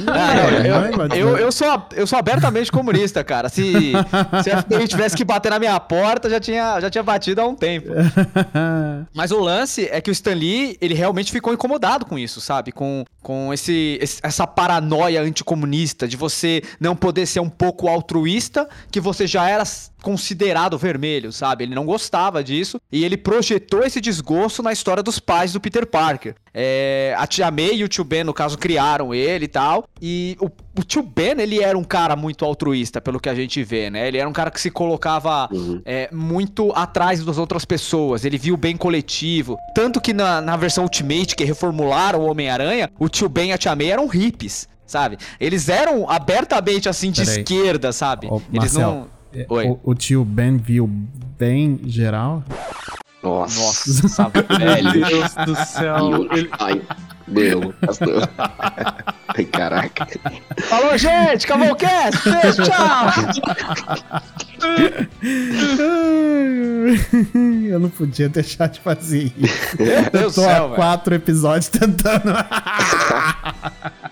Speaker 4: Ah, eu, eu, eu, sou, eu sou abertamente comunista, cara. Se, se a FBI tivesse que bater na minha porta, já tinha, já tinha batido há um tempo. [LAUGHS] Mas o lance é que o Stan Lee, ele realmente ficou incomodado com isso, sabe? Com, com esse, esse, essa paranoia anticomunista de você não poder ser um pouco altruísta, que você já era considerado vermelho, sabe? Ele não gostava disso e ele projetou esse desgosto na história dos pais do Peter Parker. É, a tia May e o tio Ben, no caso, criaram ele e tal. E o, o, tio Ben, ele era um cara muito altruísta, pelo que a gente vê, né? Ele era um cara que se colocava uhum. é, muito atrás das outras pessoas. Ele via o bem coletivo. Tanto que na, na versão Ultimate, que reformularam o Homem-Aranha, o tio Ben e a tia May eram hippies, sabe? Eles eram abertamente assim de Pera esquerda, sabe?
Speaker 3: Ô, Eles Marcel, não. É. O, o tio Ben viu bem geral?
Speaker 5: Nossa,
Speaker 4: Nossa velho. [LAUGHS]
Speaker 1: Meu Deus do céu.
Speaker 5: Ele... Ai, meu, pastor. [LAUGHS] Ai, caraca.
Speaker 4: Falou, gente! Cavalcast! Beijo, tchau!
Speaker 3: Eu não podia deixar de fazer isso. Eu tô céu, há quatro véio. episódios tentando. [LAUGHS]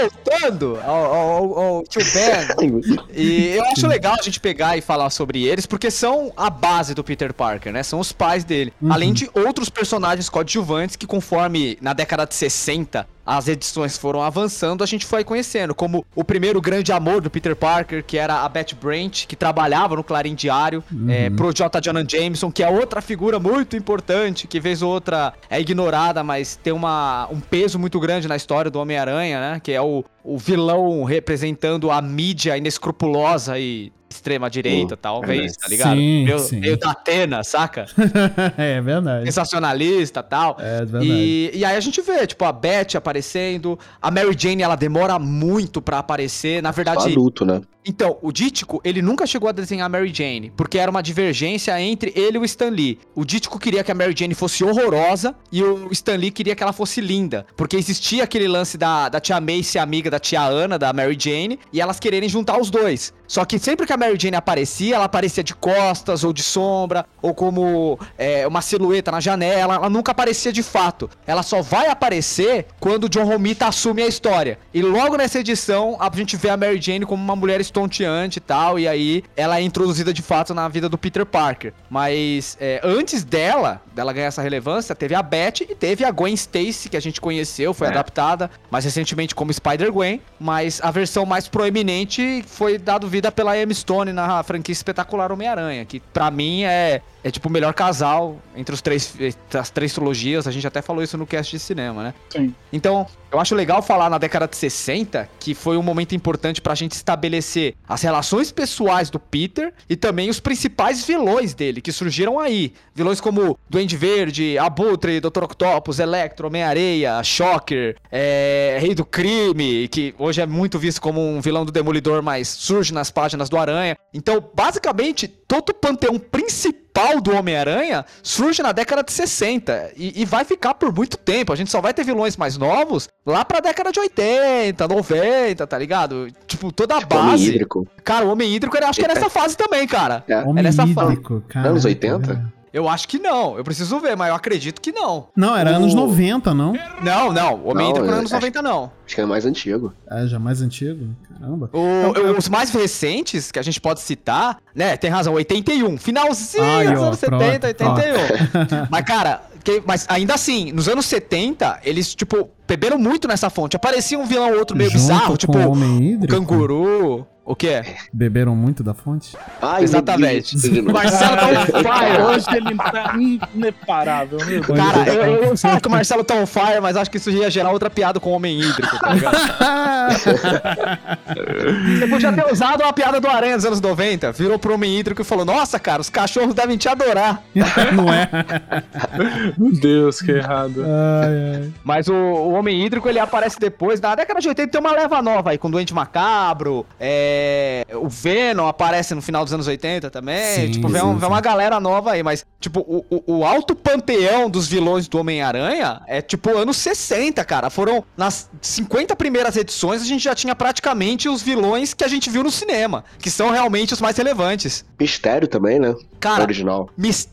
Speaker 4: Voltando ao, ao, ao Tio Ben. [LAUGHS] e eu acho legal a gente pegar e falar sobre eles, porque são a base do Peter Parker, né? São os pais dele. Uhum. Além de outros personagens coadjuvantes que, conforme na década de 60, as edições foram avançando, a gente foi conhecendo, como o primeiro grande amor do Peter Parker, que era a Beth Brant, que trabalhava no Clarim Diário, uhum. é, pro J. Jonah Jameson, que é outra figura muito importante, que vez ou outra é ignorada, mas tem uma, um peso muito grande na história do Homem-Aranha, né? Que é o, o vilão representando a mídia inescrupulosa e extrema-direita,
Speaker 5: Sim,
Speaker 4: talvez, tá ligado?
Speaker 3: Sim,
Speaker 4: meio,
Speaker 3: sim.
Speaker 4: meio da Atena, saca? [LAUGHS]
Speaker 3: é verdade.
Speaker 4: Sensacionalista e tal.
Speaker 3: É verdade.
Speaker 4: E, e aí a gente vê, tipo, a Beth aparecendo, a Mary Jane, ela demora muito pra aparecer. Na verdade,
Speaker 5: adulto, né?
Speaker 4: Então, o Dítico, ele nunca chegou a desenhar a Mary Jane, porque era uma divergência entre ele e o Stan Lee. O Dítico queria que a Mary Jane fosse horrorosa e o Stan Lee queria que ela fosse linda, porque existia aquele lance da, da tia May ser amiga da tia Ana, da Mary Jane, e elas quererem juntar os dois. Só que sempre que a Mary Jane aparecia, ela aparecia de costas ou de sombra, ou como é, uma silhueta na janela, ela nunca aparecia de fato. Ela só vai aparecer quando o John Romita assume a história. E logo nessa edição, a gente vê a Mary Jane como uma mulher estonteante e tal, e aí ela é introduzida de fato na vida do Peter Parker. Mas é, antes dela, dela ganhar essa relevância, teve a Beth e teve a Gwen Stacy, que a gente conheceu, foi adaptada mais recentemente como Spider-Gwen, mas a versão mais proeminente foi dado vida pela Emma Stone na franquia espetacular Homem-Aranha, que pra mim é, é tipo o melhor casal entre os três, as três trilogias, a gente até falou isso no cast de cinema, né?
Speaker 1: Sim.
Speaker 4: Então, eu acho legal falar na década de 60 que foi um momento importante pra gente estabelecer as relações pessoais do Peter e também os principais vilões dele, que surgiram aí. Vilões como Duende Verde, Abutre, Dr. Octopus, Electro, Homem-Areia, Shocker, é, Rei do Crime, que hoje é muito visto como um vilão do Demolidor, mas surge nas páginas do Aranha. Então, basicamente, todo o panteão principal do Homem-Aranha surge na década de 60 e, e vai ficar por muito tempo. A gente só vai ter vilões mais novos lá pra década de 80, 90, tá ligado? Tipo, toda a
Speaker 5: Tipo, Homem
Speaker 4: base.
Speaker 5: hídrico.
Speaker 4: Cara, o Homem Hídrico, eu acho que é nessa fase também, cara.
Speaker 5: É.
Speaker 3: Homem
Speaker 4: nessa fase.
Speaker 5: Anos 80?
Speaker 4: Eu acho que não. Eu preciso ver, mas eu acredito que não.
Speaker 3: Não, era
Speaker 4: O-
Speaker 3: anos 90, não?
Speaker 4: Não, não. O Homem
Speaker 5: Não,
Speaker 4: é
Speaker 5: eu
Speaker 4: anos
Speaker 5: acho-
Speaker 4: 90, não.
Speaker 5: Acho que é mais antigo.
Speaker 3: É, já mais antigo. Caramba.
Speaker 4: O- os mais recentes que a gente pode citar, né? Tem razão, 81. Finalzinho
Speaker 3: Aí,
Speaker 4: dos
Speaker 3: ó,
Speaker 4: anos
Speaker 3: pronto,
Speaker 4: 70, 81. mas, cara, que- mas ainda assim, nos anos 70, eles, tipo, beberam muito nessa fonte. Aparecia um vilão ou outro meio
Speaker 3: Junto
Speaker 4: bizarro,
Speaker 3: com
Speaker 4: tipo,
Speaker 3: o
Speaker 4: canguru. O quê?
Speaker 3: Beberam muito da fonte?
Speaker 5: Ai,
Speaker 4: Exatamente. Marcelo tá on fire.
Speaker 1: Hoje ele tá ineparável, meu Deus.
Speaker 4: Cara, eu, eu, eu sei que o Marcelo tá on fire, mas acho que isso ia gerar outra piada com o homem hídrico, tá ligado? [LAUGHS] Você podia ter usado uma piada do Aranha dos anos 90, virou pro homem hídrico e falou: Nossa, cara, os cachorros devem te adorar. [LAUGHS]
Speaker 3: não é?
Speaker 1: Meu Deus, que errado.
Speaker 3: Ai, ai.
Speaker 4: Mas o, o Homem Hídrico ele aparece depois. Na década de 80 tem uma leva nova aí, com o Doente Macabro. é, o Venom aparece no final dos anos 80 também.
Speaker 3: Sim,
Speaker 4: tipo, vem,
Speaker 3: sim,
Speaker 4: um- vem
Speaker 3: sim.
Speaker 4: uma galera nova aí. Mas, tipo, o, o, o alto panteão dos vilões do Homem-Aranha é tipo anos 60, cara. Foram nas 50 primeiras edições a gente já tinha praticamente os vilões que a gente viu no cinema, que são realmente os mais relevantes.
Speaker 5: Mistério também, né?
Speaker 4: Cara,
Speaker 5: Original.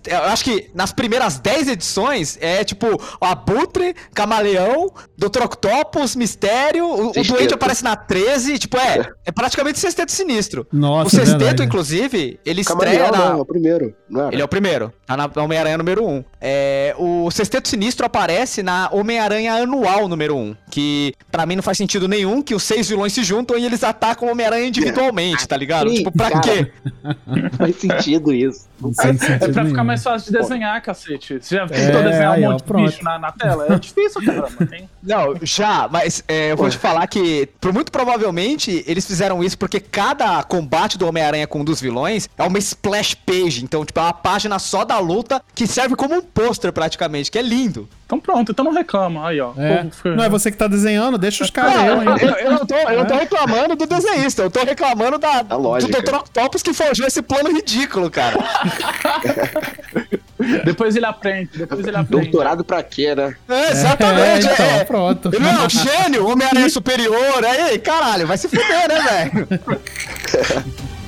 Speaker 4: Eu acho que nas primeiras 10 edições é tipo o Abutre, Camaleão, Dr. Octopus, Mistério. O, o. Doente aparece na 13. Tipo, é. [LAUGHS] É praticamente Sexteto Sinistro.
Speaker 3: Nossa,
Speaker 4: o Sexteto,
Speaker 3: verdade.
Speaker 4: inclusive, ele
Speaker 5: Camaleão,
Speaker 4: estreia na.
Speaker 5: não, é o primeiro. Não?
Speaker 4: Ele é o primeiro. Tá na Homem-Aranha número 1. É, o Sexteto Sinistro aparece na Homem-Aranha Anual número 1. Que pra mim não faz sentido nenhum que os seis vilões se juntam e eles atacam o Homem-Aranha individualmente, tá ligado?
Speaker 5: Sim,
Speaker 4: tipo, pra
Speaker 5: cara.
Speaker 4: quê? [LAUGHS]
Speaker 5: Não faz sentido isso.
Speaker 1: É
Speaker 3: sentido
Speaker 1: pra ficar mais fácil de desenhar, cacete. Você já
Speaker 3: É,
Speaker 1: tentou desenhar
Speaker 3: aí,
Speaker 1: um
Speaker 3: ó,
Speaker 1: monte de
Speaker 3: pronto.
Speaker 1: bicho na, na tela? É difícil, caramba. [LAUGHS] Tem...
Speaker 4: Não, já, mas é, eu vou te falar que, por muito provavelmente, eles fizeram isso porque cada combate do Homem-Aranha com um dos vilões é uma splash page. Então, tipo, é uma página só da luta que serve como um pôster praticamente, que é lindo.
Speaker 1: Então pronto, então não reclama. Aí, ó.
Speaker 3: É.
Speaker 1: Fica-
Speaker 3: Não é você que tá desenhando, deixa os caras.
Speaker 4: Não,
Speaker 3: eu,
Speaker 4: eu,
Speaker 3: hein?
Speaker 4: eu- eu não tô, eu não tô reclamando do desenhista, eu tô reclamando da,
Speaker 5: Da lógica.
Speaker 4: do Dr. Octopus que forjou esse plano ridículo, cara. [LAUGHS] [LAUGHS]
Speaker 1: Depois ele aprende, depois ele aprende.
Speaker 5: Doutorado pra quê, né?
Speaker 4: É, exatamente.
Speaker 3: É, então,
Speaker 4: é.
Speaker 3: pronto.
Speaker 4: Ele é um gênio, Homem-Aranha superior. Aí, caralho, vai se fuder, né, velho? [LAUGHS]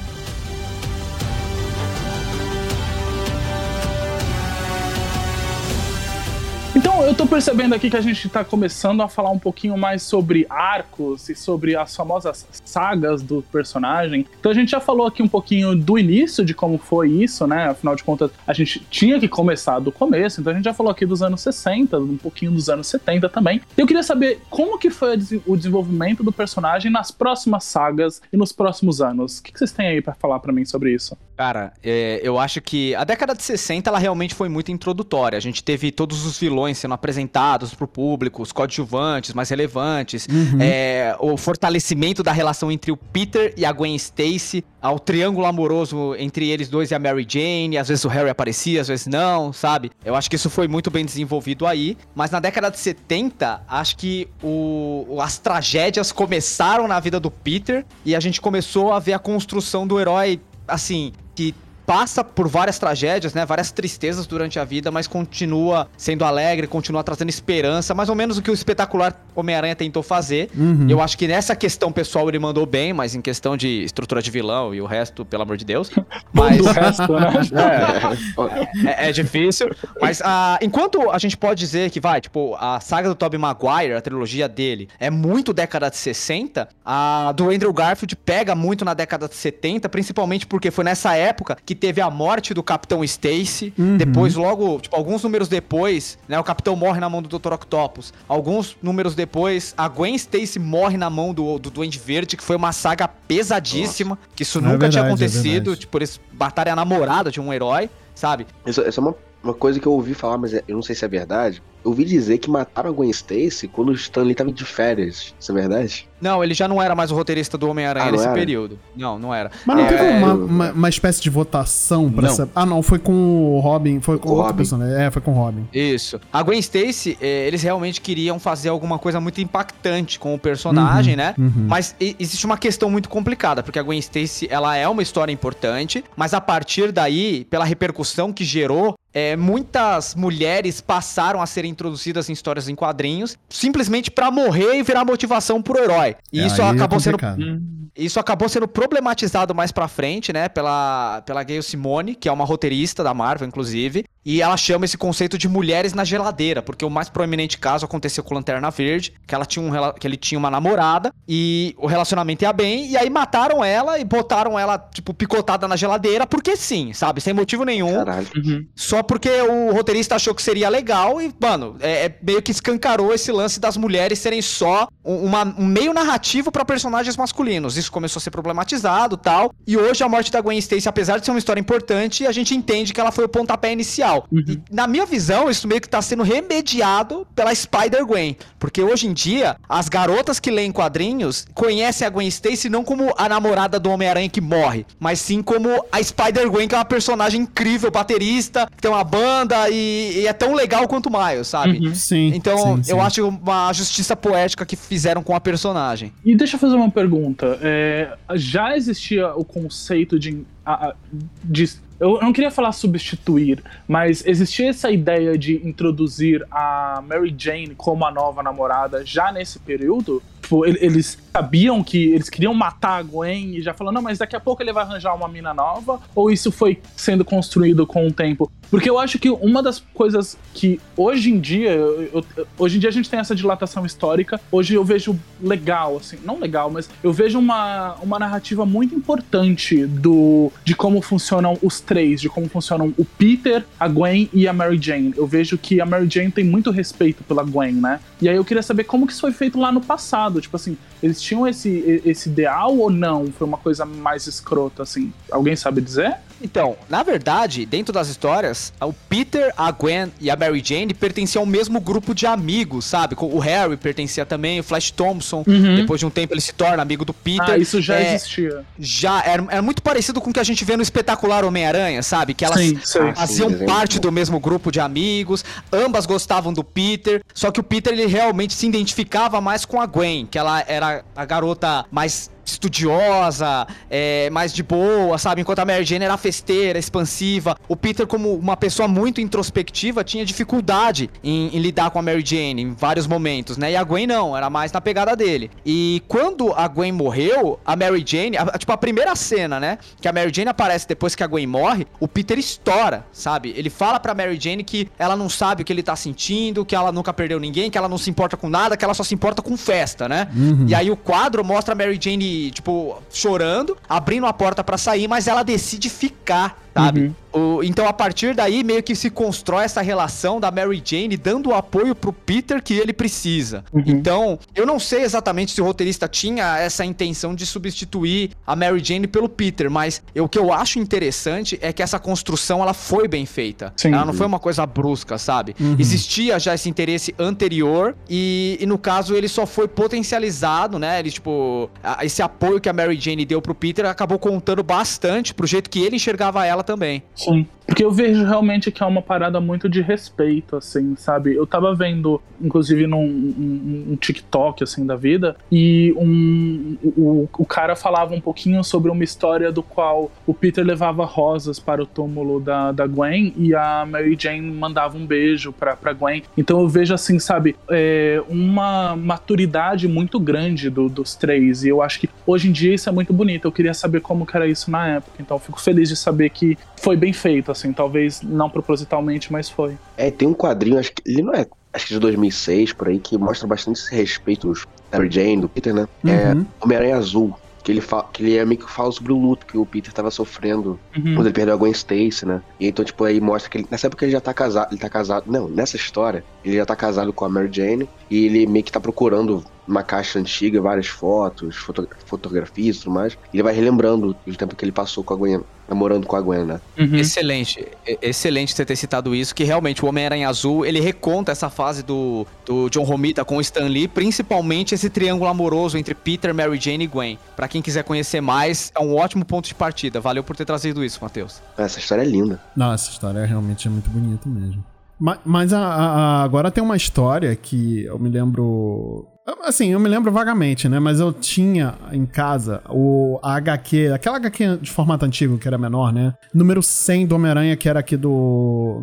Speaker 1: Eu tô percebendo aqui que a gente tá começando a falar um pouquinho mais sobre arcos e sobre as famosas sagas do personagem. Então, a gente já falou aqui um pouquinho do início de como foi isso, né? Afinal de contas, a gente tinha que começar do começo, então a gente já falou aqui dos anos 60, um pouquinho dos anos 70 também. Eu queria saber como que foi o desenvolvimento do personagem nas próximas sagas e nos próximos anos. O que vocês têm aí pra falar pra mim sobre isso?
Speaker 4: Cara, é, eu acho que a década de 60 ela realmente foi muito introdutória. A gente teve todos os vilões sendo apresentados pro público, os coadjuvantes mais relevantes, é, o fortalecimento da relação entre o Peter e a Gwen Stacy, ao triângulo amoroso entre eles dois e a Mary Jane. Às vezes o Harry aparecia, às vezes não, sabe? Eu acho que isso foi muito bem desenvolvido aí. Mas na década de 70, acho que o, o- as tragédias começaram na vida do Peter e a gente começou a ver a construção do herói assim, que passa por várias tragédias, né? Várias tristezas durante a vida, mas continua sendo alegre, continua trazendo esperança, mais ou menos o que o espetacular Homem-Aranha tentou fazer.
Speaker 3: Uhum.
Speaker 4: Eu acho que nessa questão pessoal ele mandou bem, mas em questão de estrutura de vilão e o resto, pelo amor de Deus. [LAUGHS] Mas
Speaker 1: Do resto, né? [LAUGHS]
Speaker 4: é, é difícil. Mas ah, enquanto a gente pode dizer que vai, tipo, a saga do Tobey Maguire, a trilogia dele, é muito década de 60, a do Andrew Garfield pega muito na década de 70, principalmente porque foi nessa época que teve a morte do Capitão Stacy. Depois, logo, tipo, alguns números depois, né, o Capitão morre na mão do Dr. Octopus. Alguns números depois, a Gwen Stacy morre na mão do, do Duende Verde, que foi uma saga pesadíssima, que isso
Speaker 3: É
Speaker 4: nunca tinha
Speaker 3: verdade, é
Speaker 4: acontecido,
Speaker 3: verdade.
Speaker 4: tipo, eles batalham a namorada de um herói, sabe?
Speaker 5: Isso, essa é uma, uma coisa que eu ouvi falar, mas é- eu não sei se é verdade. Eu ouvi dizer que mataram a Gwen Stacy quando o Stanley tava de férias. Isso é verdade?
Speaker 4: Não, ele já não era mais o roteirista do Homem-Aranha
Speaker 5: Ah,
Speaker 4: nesse
Speaker 5: era?
Speaker 4: período. Não, não era.
Speaker 3: Mas não
Speaker 4: É,
Speaker 3: teve uma, uma, uma espécie de votação pra
Speaker 4: Não.
Speaker 3: essa. Ah, não, foi com o Robin. Foi com
Speaker 5: Com o
Speaker 3: outra
Speaker 5: Robin.
Speaker 3: personagem. É, foi com o Robin.
Speaker 4: Isso. A Gwen Stacy, eh, eles realmente queriam fazer alguma coisa muito impactante com o personagem, né?
Speaker 3: uhum.
Speaker 4: Mas e- existe uma questão muito complicada, porque a Gwen Stacy, ela é uma história importante, mas a partir daí, pela repercussão que gerou, eh, muitas mulheres passaram a ser introduzidas em histórias em quadrinhos, simplesmente pra morrer e virar motivação pro herói. E
Speaker 3: É,
Speaker 4: isso
Speaker 3: é
Speaker 4: acabou sendo
Speaker 3: complicado.
Speaker 4: Isso acabou sendo problematizado mais pra frente, né, pela, pela Gayle Simone, que é uma roteirista da Marvel, inclusive, e ela chama esse conceito de mulheres na geladeira, porque o mais proeminente caso aconteceu com Lanterna Verde, que, ela tinha um, que ele tinha uma namorada, e o relacionamento ia bem, e aí mataram ela e botaram ela, tipo, picotada na geladeira, porque sim, sabe, sem motivo nenhum,
Speaker 5: Caralho.
Speaker 4: só porque o roteirista achou que seria legal e, mano, é, é meio que escancarou esse lance das mulheres serem só um, uma- um meio narrativo pra personagens masculinos. Isso começou a ser problematizado tal. E hoje a morte da Gwen Stacy, apesar de ser uma história importante, a gente entende que ela foi o pontapé inicial. E, na minha visão, isso meio que tá sendo remediado pela Spider-Gwen. Porque hoje em dia, as garotas que leem quadrinhos conhecem a Gwen Stacy não como a namorada do Homem-Aranha que morre, mas sim como a Spider-Gwen, que é uma personagem incrível, baterista, que tem uma banda e, e é tão legal quanto o Miles, sabe?
Speaker 3: Sim.
Speaker 4: Então,
Speaker 3: sim, sim.
Speaker 4: eu acho uma justiça poética que fizeram com a personagem.
Speaker 1: E deixa eu fazer uma pergunta. É, já existia o conceito de, a- a- de- Eu não queria falar substituir, mas existia essa ideia de introduzir a Mary Jane como a nova namorada já nesse período? Tipo, ele- eles sabiam que eles queriam matar a Gwen e já falaram, não, mas daqui a pouco ele vai arranjar uma mina nova? Ou isso foi sendo construído com o tempo? Porque eu acho que uma das coisas que hoje em dia, eu- eu- hoje em dia a gente tem essa dilatação histórica, hoje eu vejo legal, assim, não legal, mas eu vejo uma, uma narrativa muito importante do de como funcionam os três, de como funcionam o Peter, a Gwen e a Mary Jane. Eu vejo que a Mary Jane tem muito respeito pela Gwen, né? E aí eu queria saber como que isso foi feito lá no passado, tipo assim, eles tinham esse, esse ideal ou não? Foi uma coisa mais escrota, assim? Alguém sabe dizer?
Speaker 4: Então, na verdade, dentro das histórias, o Peter, a Gwen e a Mary Jane pertenciam ao mesmo grupo de amigos, sabe? O Harry pertencia também, o Flash Thompson. Depois de um tempo ele se torna amigo do Peter.
Speaker 1: Ah, isso já
Speaker 4: É,
Speaker 1: existia.
Speaker 4: Já, era, era muito parecido com o que a gente vê no espetacular Homem-Aranha, sabe? Que elas
Speaker 1: Sim,
Speaker 4: faziam
Speaker 5: Sim, desenho
Speaker 4: parte
Speaker 5: muito bom.
Speaker 4: do mesmo grupo de amigos, ambas gostavam do Peter, só que o Peter ele realmente se identificava mais com a Gwen, que ela era a garota mais estudiosa, é, mais de boa, sabe? Enquanto a Mary Jane era festeira, expansiva. O Peter, como uma pessoa muito introspectiva, tinha dificuldade em, em lidar com a Mary Jane em vários momentos, né? E a Gwen não, era mais na pegada dele. E quando a Gwen morreu, a Mary Jane, a- tipo, a primeira cena, né? Que a Mary Jane aparece depois que a Gwen morre, o Peter estoura, sabe? Ele fala pra Mary Jane que ela não sabe o que ele tá sentindo, que ela nunca perdeu ninguém, que ela não se importa com nada, que ela só se importa com festa, né? E aí o quadro mostra a Mary Jane, tipo, chorando, abrindo a porta pra sair, mas ela decide ficar sabe?
Speaker 1: Uhum.
Speaker 4: O- então, a partir daí, meio que se constrói essa relação da Mary Jane dando o apoio pro Peter que ele precisa.
Speaker 1: Uhum.
Speaker 4: Então, eu não sei exatamente se o roteirista tinha essa intenção de substituir a Mary Jane pelo Peter, mas eu- o que eu acho interessante é que essa construção ela foi bem feita.
Speaker 1: Sim.
Speaker 4: Ela não foi uma coisa brusca, sabe?
Speaker 3: Uhum.
Speaker 4: Existia já esse interesse anterior e, e no caso ele só foi potencializado, né? Ele, tipo, a- esse apoio que a Mary Jane deu pro Peter acabou contando bastante pro jeito que ele enxergava ela também.
Speaker 1: Sim. Porque eu vejo realmente que é uma parada muito de respeito, assim, sabe? Eu tava vendo, inclusive, num um, um TikTok, assim, da vida, e um, o, o cara falava um pouquinho sobre uma história do qual o Peter levava rosas para o túmulo da, da Gwen e a Mary Jane mandava um beijo pra, pra Gwen. Então eu vejo, assim, sabe, é, uma maturidade muito grande do- dos três, e eu acho que hoje em dia isso é muito bonito. Eu queria saber como que era isso na época, então fico feliz de saber que foi bem feito, assim, talvez não propositalmente, mas foi.
Speaker 5: É, tem um quadrinho, acho que ele não é, acho que de 2006 por aí, que mostra bastante esse respeito aos Mary Jane, do Peter, né? É
Speaker 3: Uhum.
Speaker 5: Homem-Aranha Azul. Que ele, fa- que ele é meio que fala sobre o luto que o Peter tava sofrendo
Speaker 1: Uhum.
Speaker 5: quando ele perdeu a Gwen Stacy, né? E então, tipo, aí mostra que ele, nessa época ele já tá casado, ele tá casado, não, nessa história, ele já tá casado com a Mary Jane e ele meio que tá procurando uma caixa antiga, várias fotos, foto- fotografias e tudo mais. E ele vai relembrando o tempo que ele passou com a Gwen, namorando com a Gwen, né?
Speaker 1: Uhum.
Speaker 4: Excelente, excelente você ter citado isso, que realmente o Homem-Aranha Azul, ele reconta essa fase do, do John Romita com o Stan Lee, principalmente esse triângulo amoroso entre Peter, Mary Jane e Gwen. Pra quem quiser conhecer mais, é um ótimo ponto de partida. Valeu por ter trazido isso, Matheus.
Speaker 5: Essa história é linda.
Speaker 3: Não, essa história realmente é muito bonita mesmo. Ma- Mas, a- a- a- agora tem uma história que eu me lembro. Assim, eu me lembro vagamente, né? Mas eu tinha em casa o a HQ, aquela HQ de formato antigo, que era menor, né? Número 100 do Homem-Aranha, que era aqui do.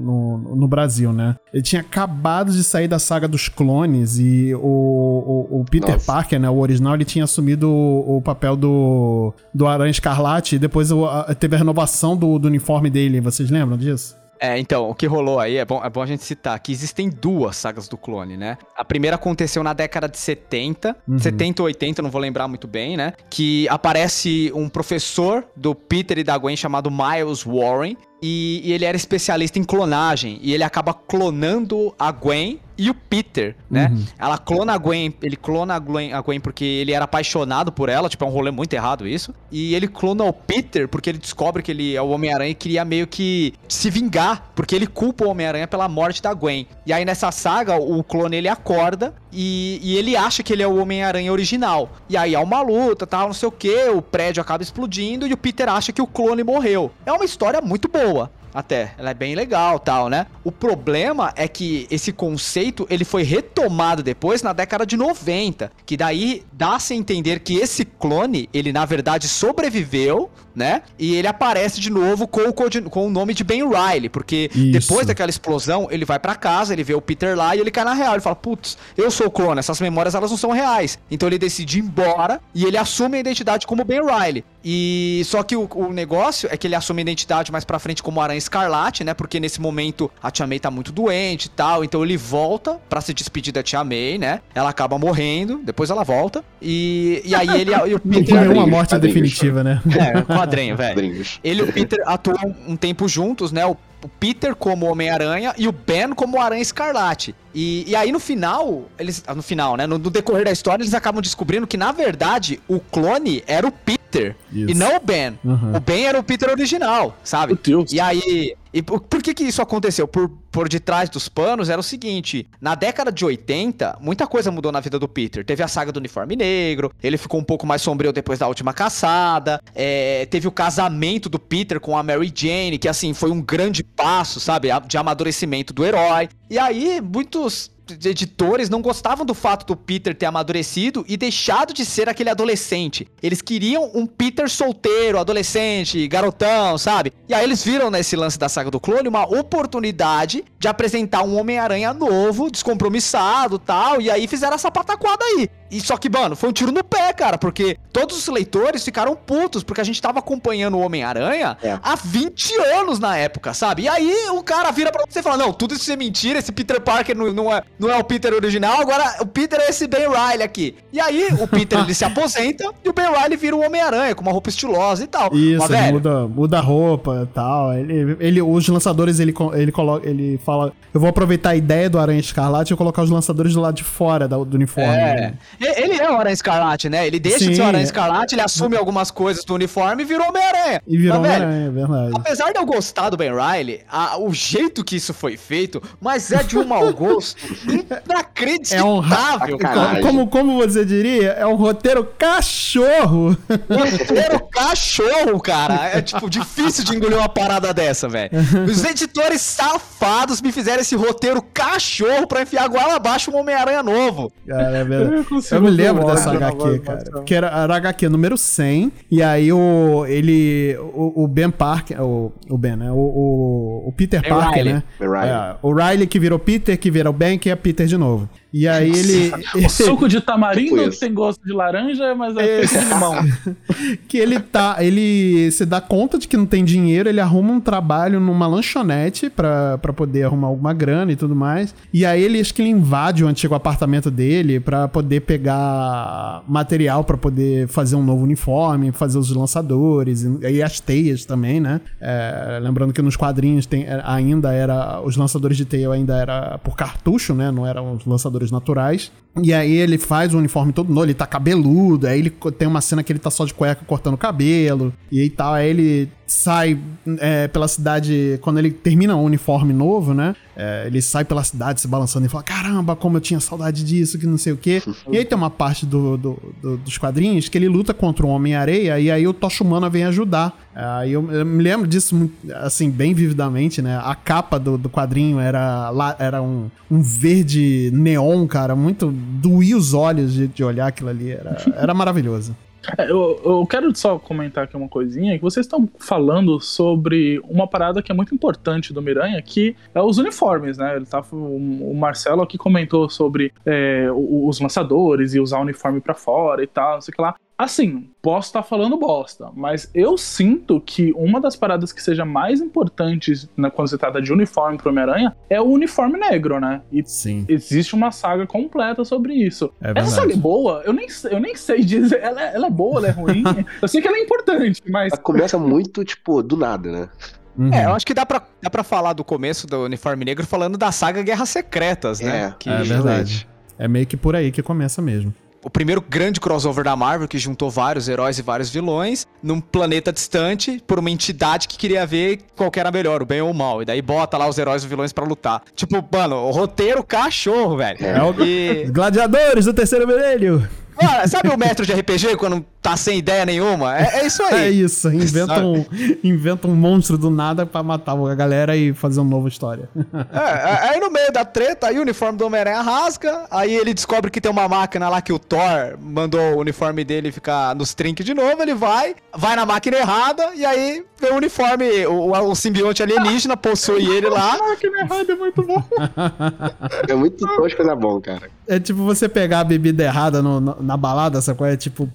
Speaker 3: No, no Brasil, né? Ele tinha acabado de sair da saga dos clones e o, o, o Peter
Speaker 5: Nossa.
Speaker 3: Parker, né? O original, ele tinha assumido o, o papel do, do Aranha Escarlate e depois o- a- teve a renovação do, do uniforme dele. Vocês lembram disso?
Speaker 4: É, então, o que rolou aí, é bom, é bom a gente citar que existem duas sagas do clone, né? A primeira aconteceu na década de 70,
Speaker 3: Uhum.
Speaker 4: 70 ou 80, não vou lembrar muito bem, né? Que aparece um professor do Peter e da Gwen chamado Miles Warren. E, e ele era especialista em clonagem. E ele acaba clonando a Gwen e o Peter, né?
Speaker 3: Uhum.
Speaker 4: Ela clona a Gwen, ele clona a Gwen, a Gwen porque ele era apaixonado por ela, tipo, é um rolê muito errado isso. E ele clona o Peter porque ele descobre que ele é o Homem-Aranha e queria meio que se vingar, porque ele culpa o Homem-Aranha pela morte da Gwen. E aí nessa saga, o clone ele acorda e, e ele acha que ele é o Homem-Aranha original. E aí há uma luta, tal, não sei o que, o prédio acaba explodindo e o Peter acha que o clone morreu. É uma história muito boa. Até, ela é bem legal, tal, né? O problema é que esse conceito ele foi retomado depois na década de 90, que daí dá-se a entender que esse clone, ele na verdade sobreviveu, né? E ele aparece de novo com o, codi- com o nome de Ben Riley, porque
Speaker 3: Isso.
Speaker 4: depois daquela explosão, ele vai pra casa, ele vê o Peter lá e ele cai na real, ele fala: "Putz, eu sou o clone, essas memórias elas não são reais". Então ele decide ir embora e ele assume a identidade como Ben Riley. E só que o, o negócio é que ele assume a identidade mais pra frente como Aranha Escarlate, né? Porque nesse momento a Tia May tá muito doente e tal, então ele volta pra se despedir da Tia May, né? Ela acaba morrendo, depois ela volta. E, e aí ele [LAUGHS] e o
Speaker 3: Não foi
Speaker 4: Peter
Speaker 3: uma
Speaker 5: Quadrinhos,
Speaker 3: morte definitiva, né?
Speaker 4: é, quadrinho, velho. Ele e o Peter atuam um tempo juntos, né? O Peter como Homem-Aranha e o Ben como Aranha Escarlate. E, e aí no final, eles. ah, No final, né? No, no decorrer da história, eles acabam descobrindo que, na verdade, o clone era o Peter
Speaker 3: Isso.
Speaker 4: e não o Ben.
Speaker 3: Uhum.
Speaker 4: O Ben era o Peter original, sabe?
Speaker 1: Meu Deus.
Speaker 4: E aí. E por, por que que isso aconteceu? Por, por detrás dos panos era o seguinte: na década de 80, muita coisa mudou na vida do Peter. Teve a saga do uniforme negro, ele ficou um pouco mais sombrio depois da última caçada. é, teve o casamento do Peter com a Mary Jane, que assim foi um grande passo, sabe? De amadurecimento do herói. E aí, muitos editores não gostavam do fato do Peter ter amadurecido e deixado de ser aquele adolescente. Eles queriam um Peter solteiro, adolescente, garotão, sabe? E aí eles viram nesse lance da saga do clone uma oportunidade de apresentar um Homem-Aranha novo, descompromissado tal, e aí fizeram essa pataquada aí. E só que, mano, foi um tiro no pé, cara, porque todos os leitores ficaram putos, porque a gente tava acompanhando o Homem-Aranha
Speaker 5: É.
Speaker 4: há 20 anos na época, sabe? E aí o cara vira pra você e fala: Não, tudo isso é mentira, esse Peter Parker não, não é, não é o Peter original, agora o Peter é esse Ben Riley aqui. E aí, o Peter ele se [LAUGHS] aposenta e o Ben Riley vira o Homem-Aranha, com uma roupa estilosa e tal.
Speaker 3: Isso,
Speaker 4: Mas,
Speaker 3: ele
Speaker 4: velho,
Speaker 3: muda, muda a roupa e tal. Ele, ele, os lançadores, ele, ele, coloca, ele fala: Eu vou aproveitar a ideia do Aranha Escarlate e colocar os lançadores do lado de fora da- do uniforme.
Speaker 4: É.
Speaker 3: né?
Speaker 4: Ele é o Aranha Escarlate, né? Ele deixa de
Speaker 3: Sim,
Speaker 4: ser o Aranha. Escarlate, ele assume algumas coisas do uniforme e virou Homem-Aranha.
Speaker 3: E virou Homem-Aranha, é verdade.
Speaker 4: Apesar de eu gostar do Ben Riley, a- o jeito que isso foi feito, mas é de um mau gosto [LAUGHS]
Speaker 3: É um ra-
Speaker 4: inacreditável.
Speaker 5: Sacanagem.
Speaker 3: como, como você diria, é um roteiro cachorro.
Speaker 4: Roteiro cachorro, cara. É, tipo, [LAUGHS] difícil de engolir uma parada dessa, velho. Os editores safados me fizeram esse roteiro cachorro pra enfiar goela abaixo um Homem-Aranha novo.
Speaker 3: Cara, é verdade.
Speaker 1: Eu
Speaker 3: Eu me lembro dessa HQ, cara.
Speaker 1: Marcelo.
Speaker 3: Que era, era HQ número 100. E aí o. Ele. O, o Ben Parker. O, o Ben, né? O, o, o Peter
Speaker 4: Ben
Speaker 3: Parker,
Speaker 4: Riley.
Speaker 3: né? É, o Riley que virou Peter, que vira o Ben, que é Peter de novo. E aí ele. [LAUGHS]
Speaker 1: O suco de tamarindo que tem gosto de laranja, mas é de limão. [LAUGHS]
Speaker 3: que ele tá. Ele se dá conta de que não tem dinheiro, ele arruma um trabalho numa lanchonete pra, pra poder arrumar alguma grana e tudo mais. E aí ele acho que ele invade o antigo apartamento dele pra poder pegar material pra poder fazer um novo uniforme, fazer os lançadores e, e as teias também, né? É, lembrando que nos quadrinhos tem, é, ainda era. Os lançadores de teia ainda era por cartucho, né? Não eram os lançadores naturais. E aí ele faz o uniforme todo novo, ele tá cabeludo, aí ele tem uma cena que ele tá só de cueca cortando cabelo, e tal, aí ele sai é, pela cidade, quando ele termina o uniforme novo, né, é, ele sai pela cidade se balançando e fala, caramba, como eu tinha saudade disso, que não sei o quê. [LAUGHS] e aí tem uma parte do, do- do- dos quadrinhos que ele luta contra o Homem-Areia, e aí o Tocha Humana vem ajudar. Aí eu, eu me lembro disso, assim, bem vividamente, né, a capa do, do quadrinho era, lá, era um, um verde neon, cara, muito doía os olhos de, de olhar aquilo ali. Era, [LAUGHS] era maravilhoso.
Speaker 1: É, Eu, eu quero só comentar aqui uma coisinha, que vocês estão falando sobre uma parada que é muito importante do Miranha, que é os uniformes, né? Ele tá, o Marcelo aqui comentou sobre é, os lançadores e usar o uniforme pra fora e tal, não sei o que lá. Assim, posso estar falando bosta, mas eu sinto que uma das paradas que seja mais importantes né, quando se trata de uniforme pro Homem-Aranha é o uniforme negro, né? E
Speaker 3: Sim.
Speaker 1: existe uma saga completa sobre isso.
Speaker 3: É
Speaker 1: Essa saga é boa? Eu nem, sei- eu nem sei dizer. Ela, é- ela é boa, ela é ruim. [LAUGHS] eu sei que ela é importante, mas.
Speaker 5: Ela começa muito, tipo, do nada, né?
Speaker 3: Uhum.
Speaker 4: É, eu acho que dá pra, dá pra falar do começo do Uniforme Negro falando da saga Guerras Secretas, né?
Speaker 5: É,
Speaker 4: Que
Speaker 3: É verdade. É meio que por aí que começa mesmo.
Speaker 4: O primeiro grande crossover da Marvel que juntou vários heróis e vários vilões num planeta distante por uma entidade que queria ver qual que era melhor, o bem ou o mal. E daí bota lá os heróis e os vilões pra lutar. Tipo, mano, o roteiro cachorro, velho.
Speaker 3: É o-
Speaker 4: E,
Speaker 3: Gladiadores do Terceiro Vermelho!
Speaker 4: Mano, sabe o mestre de RPG quando tá sem ideia nenhuma? É, é isso aí.
Speaker 3: É isso, inventa um, inventa um monstro do nada pra matar a galera e fazer uma nova história.
Speaker 4: É, é, aí no meio da treta, aí o uniforme do Homem-Aranha rasga, aí ele descobre que tem uma máquina lá que o Thor mandou o uniforme dele ficar nos trinques de novo, ele vai, vai na máquina errada, e aí vê o uniforme, o, o, simbionte alienígena possui ele lá. [LAUGHS]
Speaker 1: Ah, que errado é muito bom.
Speaker 5: É muito tosco, mas é bom, cara.
Speaker 3: É tipo você pegar a bebida errada no- no- na balada, essa coisa, é tipo.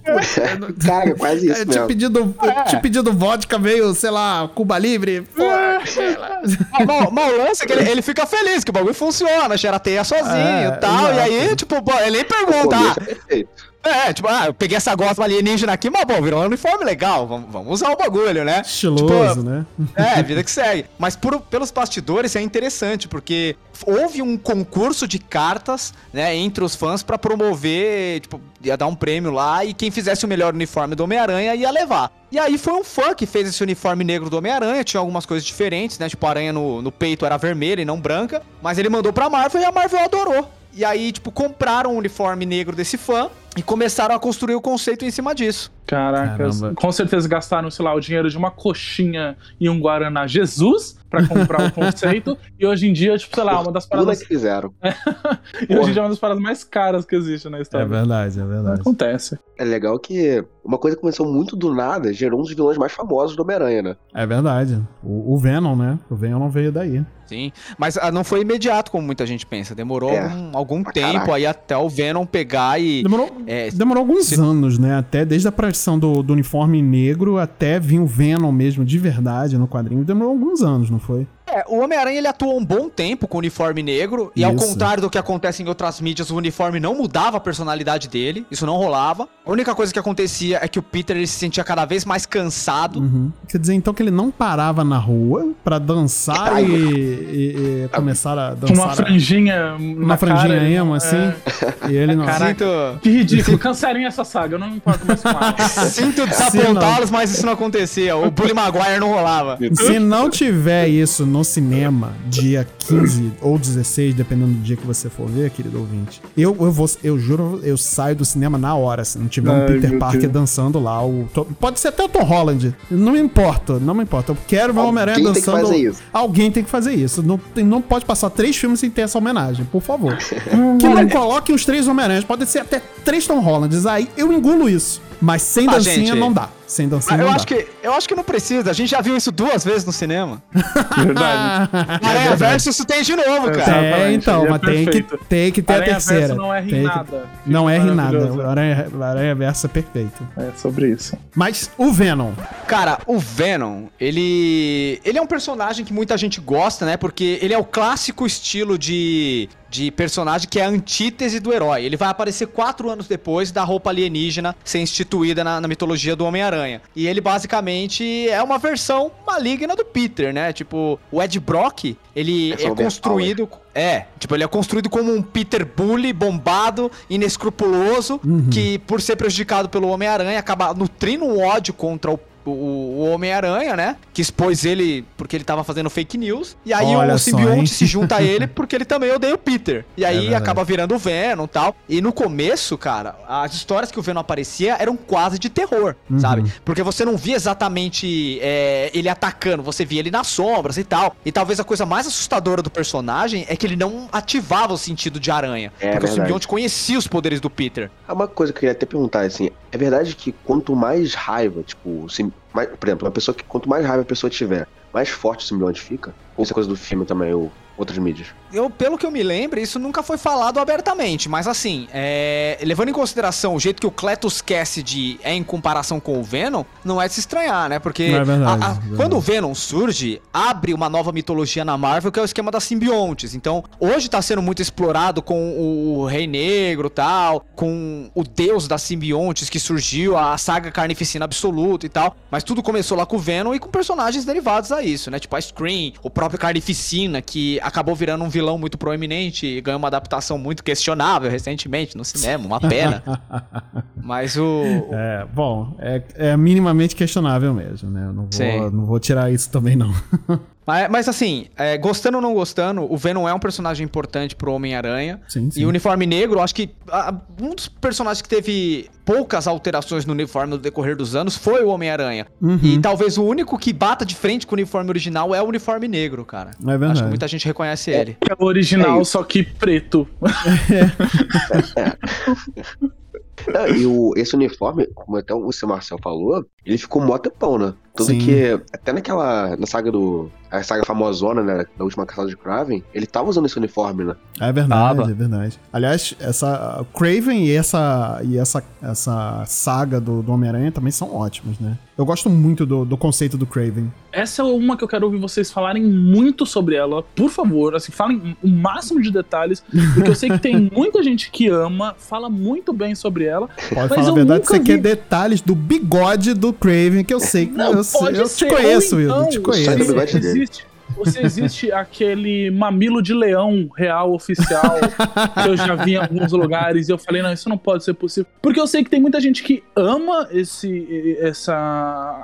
Speaker 5: Cara, é quase [LAUGHS] isso
Speaker 3: É, te
Speaker 5: mesmo.
Speaker 3: pedido, te pedido vodka, veio, sei lá, Cuba Livre. Pô.
Speaker 4: Ah, Mal, mal lance é que ele, ele fica feliz que o bagulho funciona, cheira a teia sozinho
Speaker 3: É,
Speaker 4: e tal, e aí, tipo, pô, ele nem
Speaker 5: O
Speaker 4: pergunta,
Speaker 5: começo
Speaker 4: ah,
Speaker 5: é perfeito.
Speaker 4: É, tipo, ah, eu peguei essa gosma alienígena aqui, mas bom, virou um uniforme legal, vamos, vamos usar o bagulho, né?
Speaker 3: Estiloso,
Speaker 4: Tipo,
Speaker 3: né?
Speaker 4: É, vida que segue. Mas por- pelos bastidores é interessante, porque houve um concurso de cartas, né, entre os fãs pra promover, tipo, ia dar um prêmio lá e quem fizesse o melhor uniforme do Homem-Aranha ia levar. E aí foi um fã que fez esse uniforme negro do Homem-Aranha, tinha algumas coisas diferentes, né? Tipo, a aranha no, no peito era vermelha e não branca, mas ele mandou pra Marvel e a Marvel adorou. E aí, tipo, compraram o uniforme negro desse fã e começaram a construir o conceito em cima disso.
Speaker 1: Caracas,
Speaker 3: Caramba.
Speaker 1: com certeza gastaram, sei lá, o dinheiro de uma coxinha e um Guaraná Jesus pra comprar o [LAUGHS] conceito. E hoje em dia, tipo, sei lá, uma das paradas.
Speaker 5: que fizeram. [LAUGHS]
Speaker 1: E hoje em dia é uma das paradas mais caras que existe na
Speaker 3: É
Speaker 1: história.
Speaker 3: verdade, é verdade.
Speaker 1: Acontece.
Speaker 5: É legal que uma coisa que começou muito do nada gerou um dos vilões mais famosos do Homem-Aranha, né?
Speaker 3: É verdade. O, o Venom, né? O Venom não veio daí.
Speaker 4: Sim, mas ah, não foi imediato como muita gente pensa. Demorou
Speaker 5: É,
Speaker 4: algum, tempo
Speaker 5: caraca.
Speaker 4: aí até o Venom pegar e.
Speaker 3: Demorou,
Speaker 4: É,
Speaker 3: demorou alguns
Speaker 4: se-
Speaker 3: anos, né? Até desde a aparição do, do uniforme negro até vir o Venom mesmo, de verdade, no quadrinho. Demorou alguns anos, não foi?
Speaker 4: É, o Homem-Aranha ele atuou um bom tempo com o uniforme negro, e ao contrário do que acontece em outras mídias, o uniforme não mudava a personalidade dele, isso não rolava. A única coisa que acontecia é que o Peter ele se sentia cada vez mais cansado.
Speaker 3: Uhum. Quer dizer, então que ele não parava na rua pra dançar e, e- e começar a
Speaker 1: Com
Speaker 3: dançar.
Speaker 1: uma franjinha
Speaker 3: uma
Speaker 1: na
Speaker 3: franjinha
Speaker 1: cara,
Speaker 3: emo, assim. E ele não.
Speaker 1: Caraca.
Speaker 4: Sinto,
Speaker 1: Que ridículo. Cancelem essa saga, eu não me importo mais com [LAUGHS]
Speaker 4: sinto desapontá-los, mas isso não acontecia. O Bully Maguire não rolava.
Speaker 3: Se não tiver isso no cinema, dia 15 ou 16, dependendo do dia que você for ver, querido ouvinte, eu, eu vou, eu juro, eu saio do cinema na hora, se não tiver um
Speaker 1: Ai,
Speaker 3: Peter
Speaker 1: meu
Speaker 3: Parker
Speaker 1: Deus.
Speaker 3: dançando lá. O, pode ser até o Tom Holland. Não me importa, não me importa. Eu quero ver o Homem-Aranha
Speaker 5: tem
Speaker 3: dançando.
Speaker 5: fazer isso.
Speaker 3: Alguém tem que fazer isso. Não, tem- não pode passar três filmes sem ter essa homenagem, por favor. [LAUGHS] que não coloquem os três Homem-Aranhas, pode ser até três Tom Hollands. Aí eu engulo isso. Mas sem
Speaker 4: Ah,
Speaker 3: dancinha
Speaker 4: gente.
Speaker 3: não dá. Sem dancinha
Speaker 4: Mas eu
Speaker 3: não
Speaker 4: acho,
Speaker 3: dá.
Speaker 4: que, eu acho que não precisa. A gente já viu isso duas vezes no cinema. [LAUGHS]
Speaker 1: Verdade.
Speaker 4: Aranha Verso isso tem de novo, cara.
Speaker 3: É, então,
Speaker 1: é
Speaker 3: mas tem que, tem que ter a
Speaker 1: Aranha
Speaker 3: terceira.
Speaker 1: Verso não erra em
Speaker 3: Tem que-
Speaker 1: nada.
Speaker 3: Não erra em nada. O Aranha, Aranha Verso é perfeito.
Speaker 1: É sobre isso.
Speaker 3: Mas o Venom.
Speaker 4: Cara, o Venom, ele. Ele é um personagem que muita gente gosta, né? Porque ele é o clássico estilo de. De personagem que é a antítese do herói. Ele vai aparecer quatro anos depois da roupa alienígena ser instituída na, na mitologia do Homem-Aranha. E ele basicamente é uma versão maligna do Peter, né? Tipo, o Ed Brock, ele
Speaker 5: É
Speaker 4: é construído. É, tipo, ele é construído como um Peter Bully bombado, inescrupuloso, que por ser prejudicado pelo Homem-Aranha acaba nutrindo um ódio contra o o, o Homem-Aranha, né? Que expôs ele porque ele tava fazendo fake news. E aí
Speaker 3: Olha
Speaker 4: o simbionte se junta a [LAUGHS] ele porque ele também odeia o Peter. E aí
Speaker 3: verdade.
Speaker 4: acaba virando o Venom e tal. E no começo, cara, as histórias que o Venom aparecia eram quase de terror,
Speaker 3: Uhum.
Speaker 4: sabe? Porque você não via exatamente é, ele atacando, você via ele nas sombras e tal. E talvez a coisa mais assustadora do personagem é que ele não ativava o sentido de aranha.
Speaker 5: É
Speaker 4: porque o
Speaker 5: verdade.
Speaker 4: simbionte conhecia os poderes do Peter.
Speaker 5: Ah, Uma coisa que eu queria até perguntar, assim, é verdade que quanto mais raiva, tipo, sim, mais- por exemplo, uma pessoa que quanto mais raiva a pessoa tiver, mais forte o simbionte fica? Isso é coisa do filme também, ou outras mídias?
Speaker 4: Eu, pelo que eu me lembro, isso nunca foi falado abertamente, mas assim, é, levando em consideração o jeito que o Cletus Cassidy é em comparação com o Venom, não é de se estranhar, né? Porque
Speaker 3: Não é verdade,
Speaker 4: a- a-
Speaker 3: é
Speaker 4: quando o Venom surge, abre uma nova mitologia na Marvel, que é o esquema das simbiontes. Então, hoje tá sendo muito explorado com o, o Rei Negro tal, com o deus das simbiontes que surgiu, a saga Carnificina Absoluta e tal, mas tudo começou lá com o Venom e com personagens derivados a isso, né? Tipo a Scream, o próprio Carnificina, que acabou virando um vilão muito proeminente e ganhou uma adaptação muito questionável recentemente no cinema, uma pena. [LAUGHS] Mas o. o-
Speaker 3: É, bom, é, é minimamente questionável mesmo, né? Eu não
Speaker 4: Sim.
Speaker 3: vou, não vou tirar isso também, não. [LAUGHS]
Speaker 4: Mas, mas assim, é, gostando ou não gostando, o Venom é um personagem importante pro Homem-Aranha. E o uniforme negro, acho que ah, um dos personagens que teve poucas alterações no uniforme no decorrer dos anos foi o Homem-Aranha.
Speaker 3: Uhum.
Speaker 4: E talvez o único que bata de frente com o uniforme original é o uniforme negro, cara.
Speaker 3: É verdade.
Speaker 4: Acho que muita gente reconhece ele.
Speaker 1: É o original,
Speaker 5: É
Speaker 1: só que preto.
Speaker 5: Ah, [LAUGHS] [LAUGHS] e o, esse uniforme, como até o seu Marcel falou, ele ficou mó tempão, né? Tanto
Speaker 3: Sim.
Speaker 5: que, até naquela, na saga do, a saga famosona, né, da última caçada de Kraven, ele tava usando esse uniforme, né?
Speaker 3: É verdade,
Speaker 1: Tava.
Speaker 3: é verdade. Aliás, essa o Craven e essa e essa, essa saga do, do Homem-Aranha também são ótimos, né? Eu gosto muito do, do conceito do Craven.
Speaker 1: Essa é uma que eu quero ouvir vocês falarem muito sobre ela. Por favor, assim, falem o máximo de detalhes, porque eu sei que tem muita gente que ama, fala muito bem sobre ela.
Speaker 3: Pode
Speaker 1: Mas
Speaker 3: falar a verdade, você quer
Speaker 1: vi-
Speaker 3: detalhes do bigode do Craven, que eu sei.
Speaker 1: Não,
Speaker 3: eu sei,
Speaker 1: pode
Speaker 3: eu
Speaker 1: ser.
Speaker 3: te conheço,
Speaker 1: ou
Speaker 3: Will,
Speaker 1: então,
Speaker 3: te
Speaker 5: o
Speaker 3: conheço.
Speaker 5: dele.
Speaker 1: existe, ou se existe aquele mamilo de leão real oficial que eu já vi em alguns lugares e eu falei, não, isso não pode ser possível. Porque eu sei que tem muita gente que ama esse essa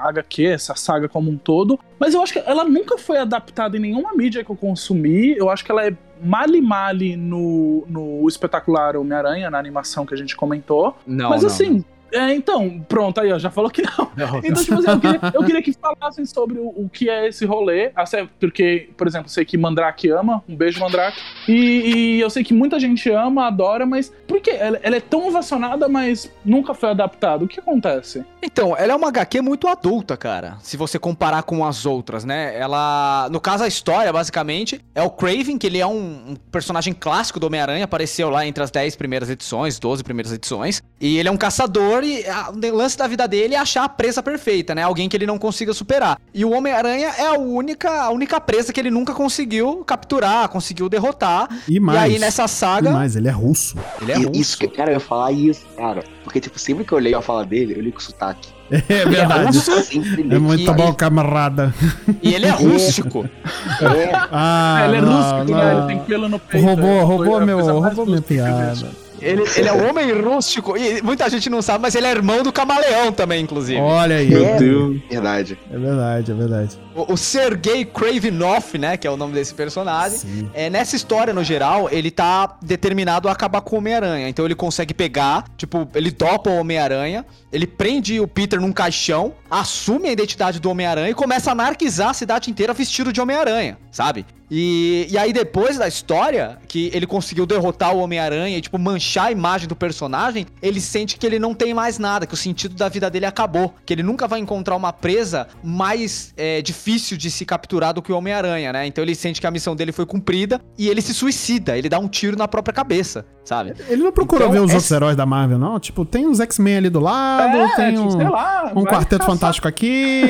Speaker 1: HQ, essa saga como um todo, mas eu acho que ela nunca foi adaptada em nenhuma mídia que eu consumi. Eu acho que ela é male male no, no espetacular Homem-Aranha, na animação que a gente comentou.
Speaker 4: Não,
Speaker 1: Mas
Speaker 4: não,
Speaker 1: assim, é, então, pronto, aí, ó, já falou que não. Então, tipo assim, eu queria, eu queria que falassem sobre o, o que é esse rolê. Até porque, por exemplo, eu sei que Mandrake ama, um beijo, Mandrake. E, e eu sei que muita gente ama, adora, mas por que? Ela, ela é tão ovacionada, mas nunca foi adaptada. O que acontece?
Speaker 4: Então, ela é uma HQ muito adulta, cara. Se você comparar com as outras, né? Ela. No caso, a história, basicamente, é o Craven, que ele é um, um personagem clássico do Homem-Aranha, apareceu lá entre as 10 primeiras edições, 12 primeiras edições. E ele é um caçador e o lance da vida dele é achar a presa perfeita, né? Alguém que ele não consiga superar. E o Homem-Aranha é a única, a única presa que ele nunca conseguiu capturar, conseguiu derrotar.
Speaker 3: E mais.
Speaker 4: aí nessa saga,
Speaker 3: E mais, ele é russo.
Speaker 4: ele é
Speaker 5: E-
Speaker 4: russo.
Speaker 5: Isso, que- cara, eu ia falar isso, cara. Porque, tipo, sempre que eu leio a fala dele, eu li com sotaque. [LAUGHS]
Speaker 3: É verdade.
Speaker 5: Eu sempre li
Speaker 3: É muito bom, camarada.
Speaker 4: E ele é [LAUGHS] rústico.
Speaker 5: É,
Speaker 3: Ah,
Speaker 1: ele é
Speaker 3: não,
Speaker 1: rústico, né?
Speaker 3: não.
Speaker 1: Ele tem pelo no peito.
Speaker 3: Roubou,
Speaker 1: é
Speaker 3: roubou meu, roubou minha piada.
Speaker 4: Ele, ele é um homem rústico. E muita gente não sabe, mas ele é irmão do camaleão também, inclusive.
Speaker 3: Olha aí.
Speaker 5: é,
Speaker 1: Deus.
Speaker 5: verdade.
Speaker 3: É verdade, é verdade.
Speaker 4: O, o Sergei Kravinoff, né, que é o nome desse personagem,
Speaker 3: Sim.
Speaker 4: é, nessa história, no geral, ele tá determinado a acabar com o Homem-Aranha. Então ele consegue pegar, tipo, ele dopa o Homem-Aranha, ele prende o Peter num caixão, assume a identidade do Homem-Aranha e começa a anarquizar a cidade inteira vestido de Homem-Aranha, sabe? E, e aí, depois da história, que ele conseguiu derrotar o Homem-Aranha e, tipo, manchar a imagem do personagem, ele sente que ele não tem mais nada, que o sentido da vida dele acabou. Que ele nunca vai encontrar uma presa mais é, difícil de se capturar do que o Homem-Aranha, né? Então ele sente que a missão dele foi cumprida e ele se suicida, ele dá um tiro na própria cabeça, sabe?
Speaker 3: Ele não procurou
Speaker 4: Então,
Speaker 3: ver os
Speaker 4: essa-
Speaker 3: outros heróis da Marvel, não? Tipo, tem os X-Men ali do lado,
Speaker 1: É,
Speaker 3: tem um,
Speaker 1: sei lá,
Speaker 3: um quarteto
Speaker 1: caçar.
Speaker 3: fantástico aqui.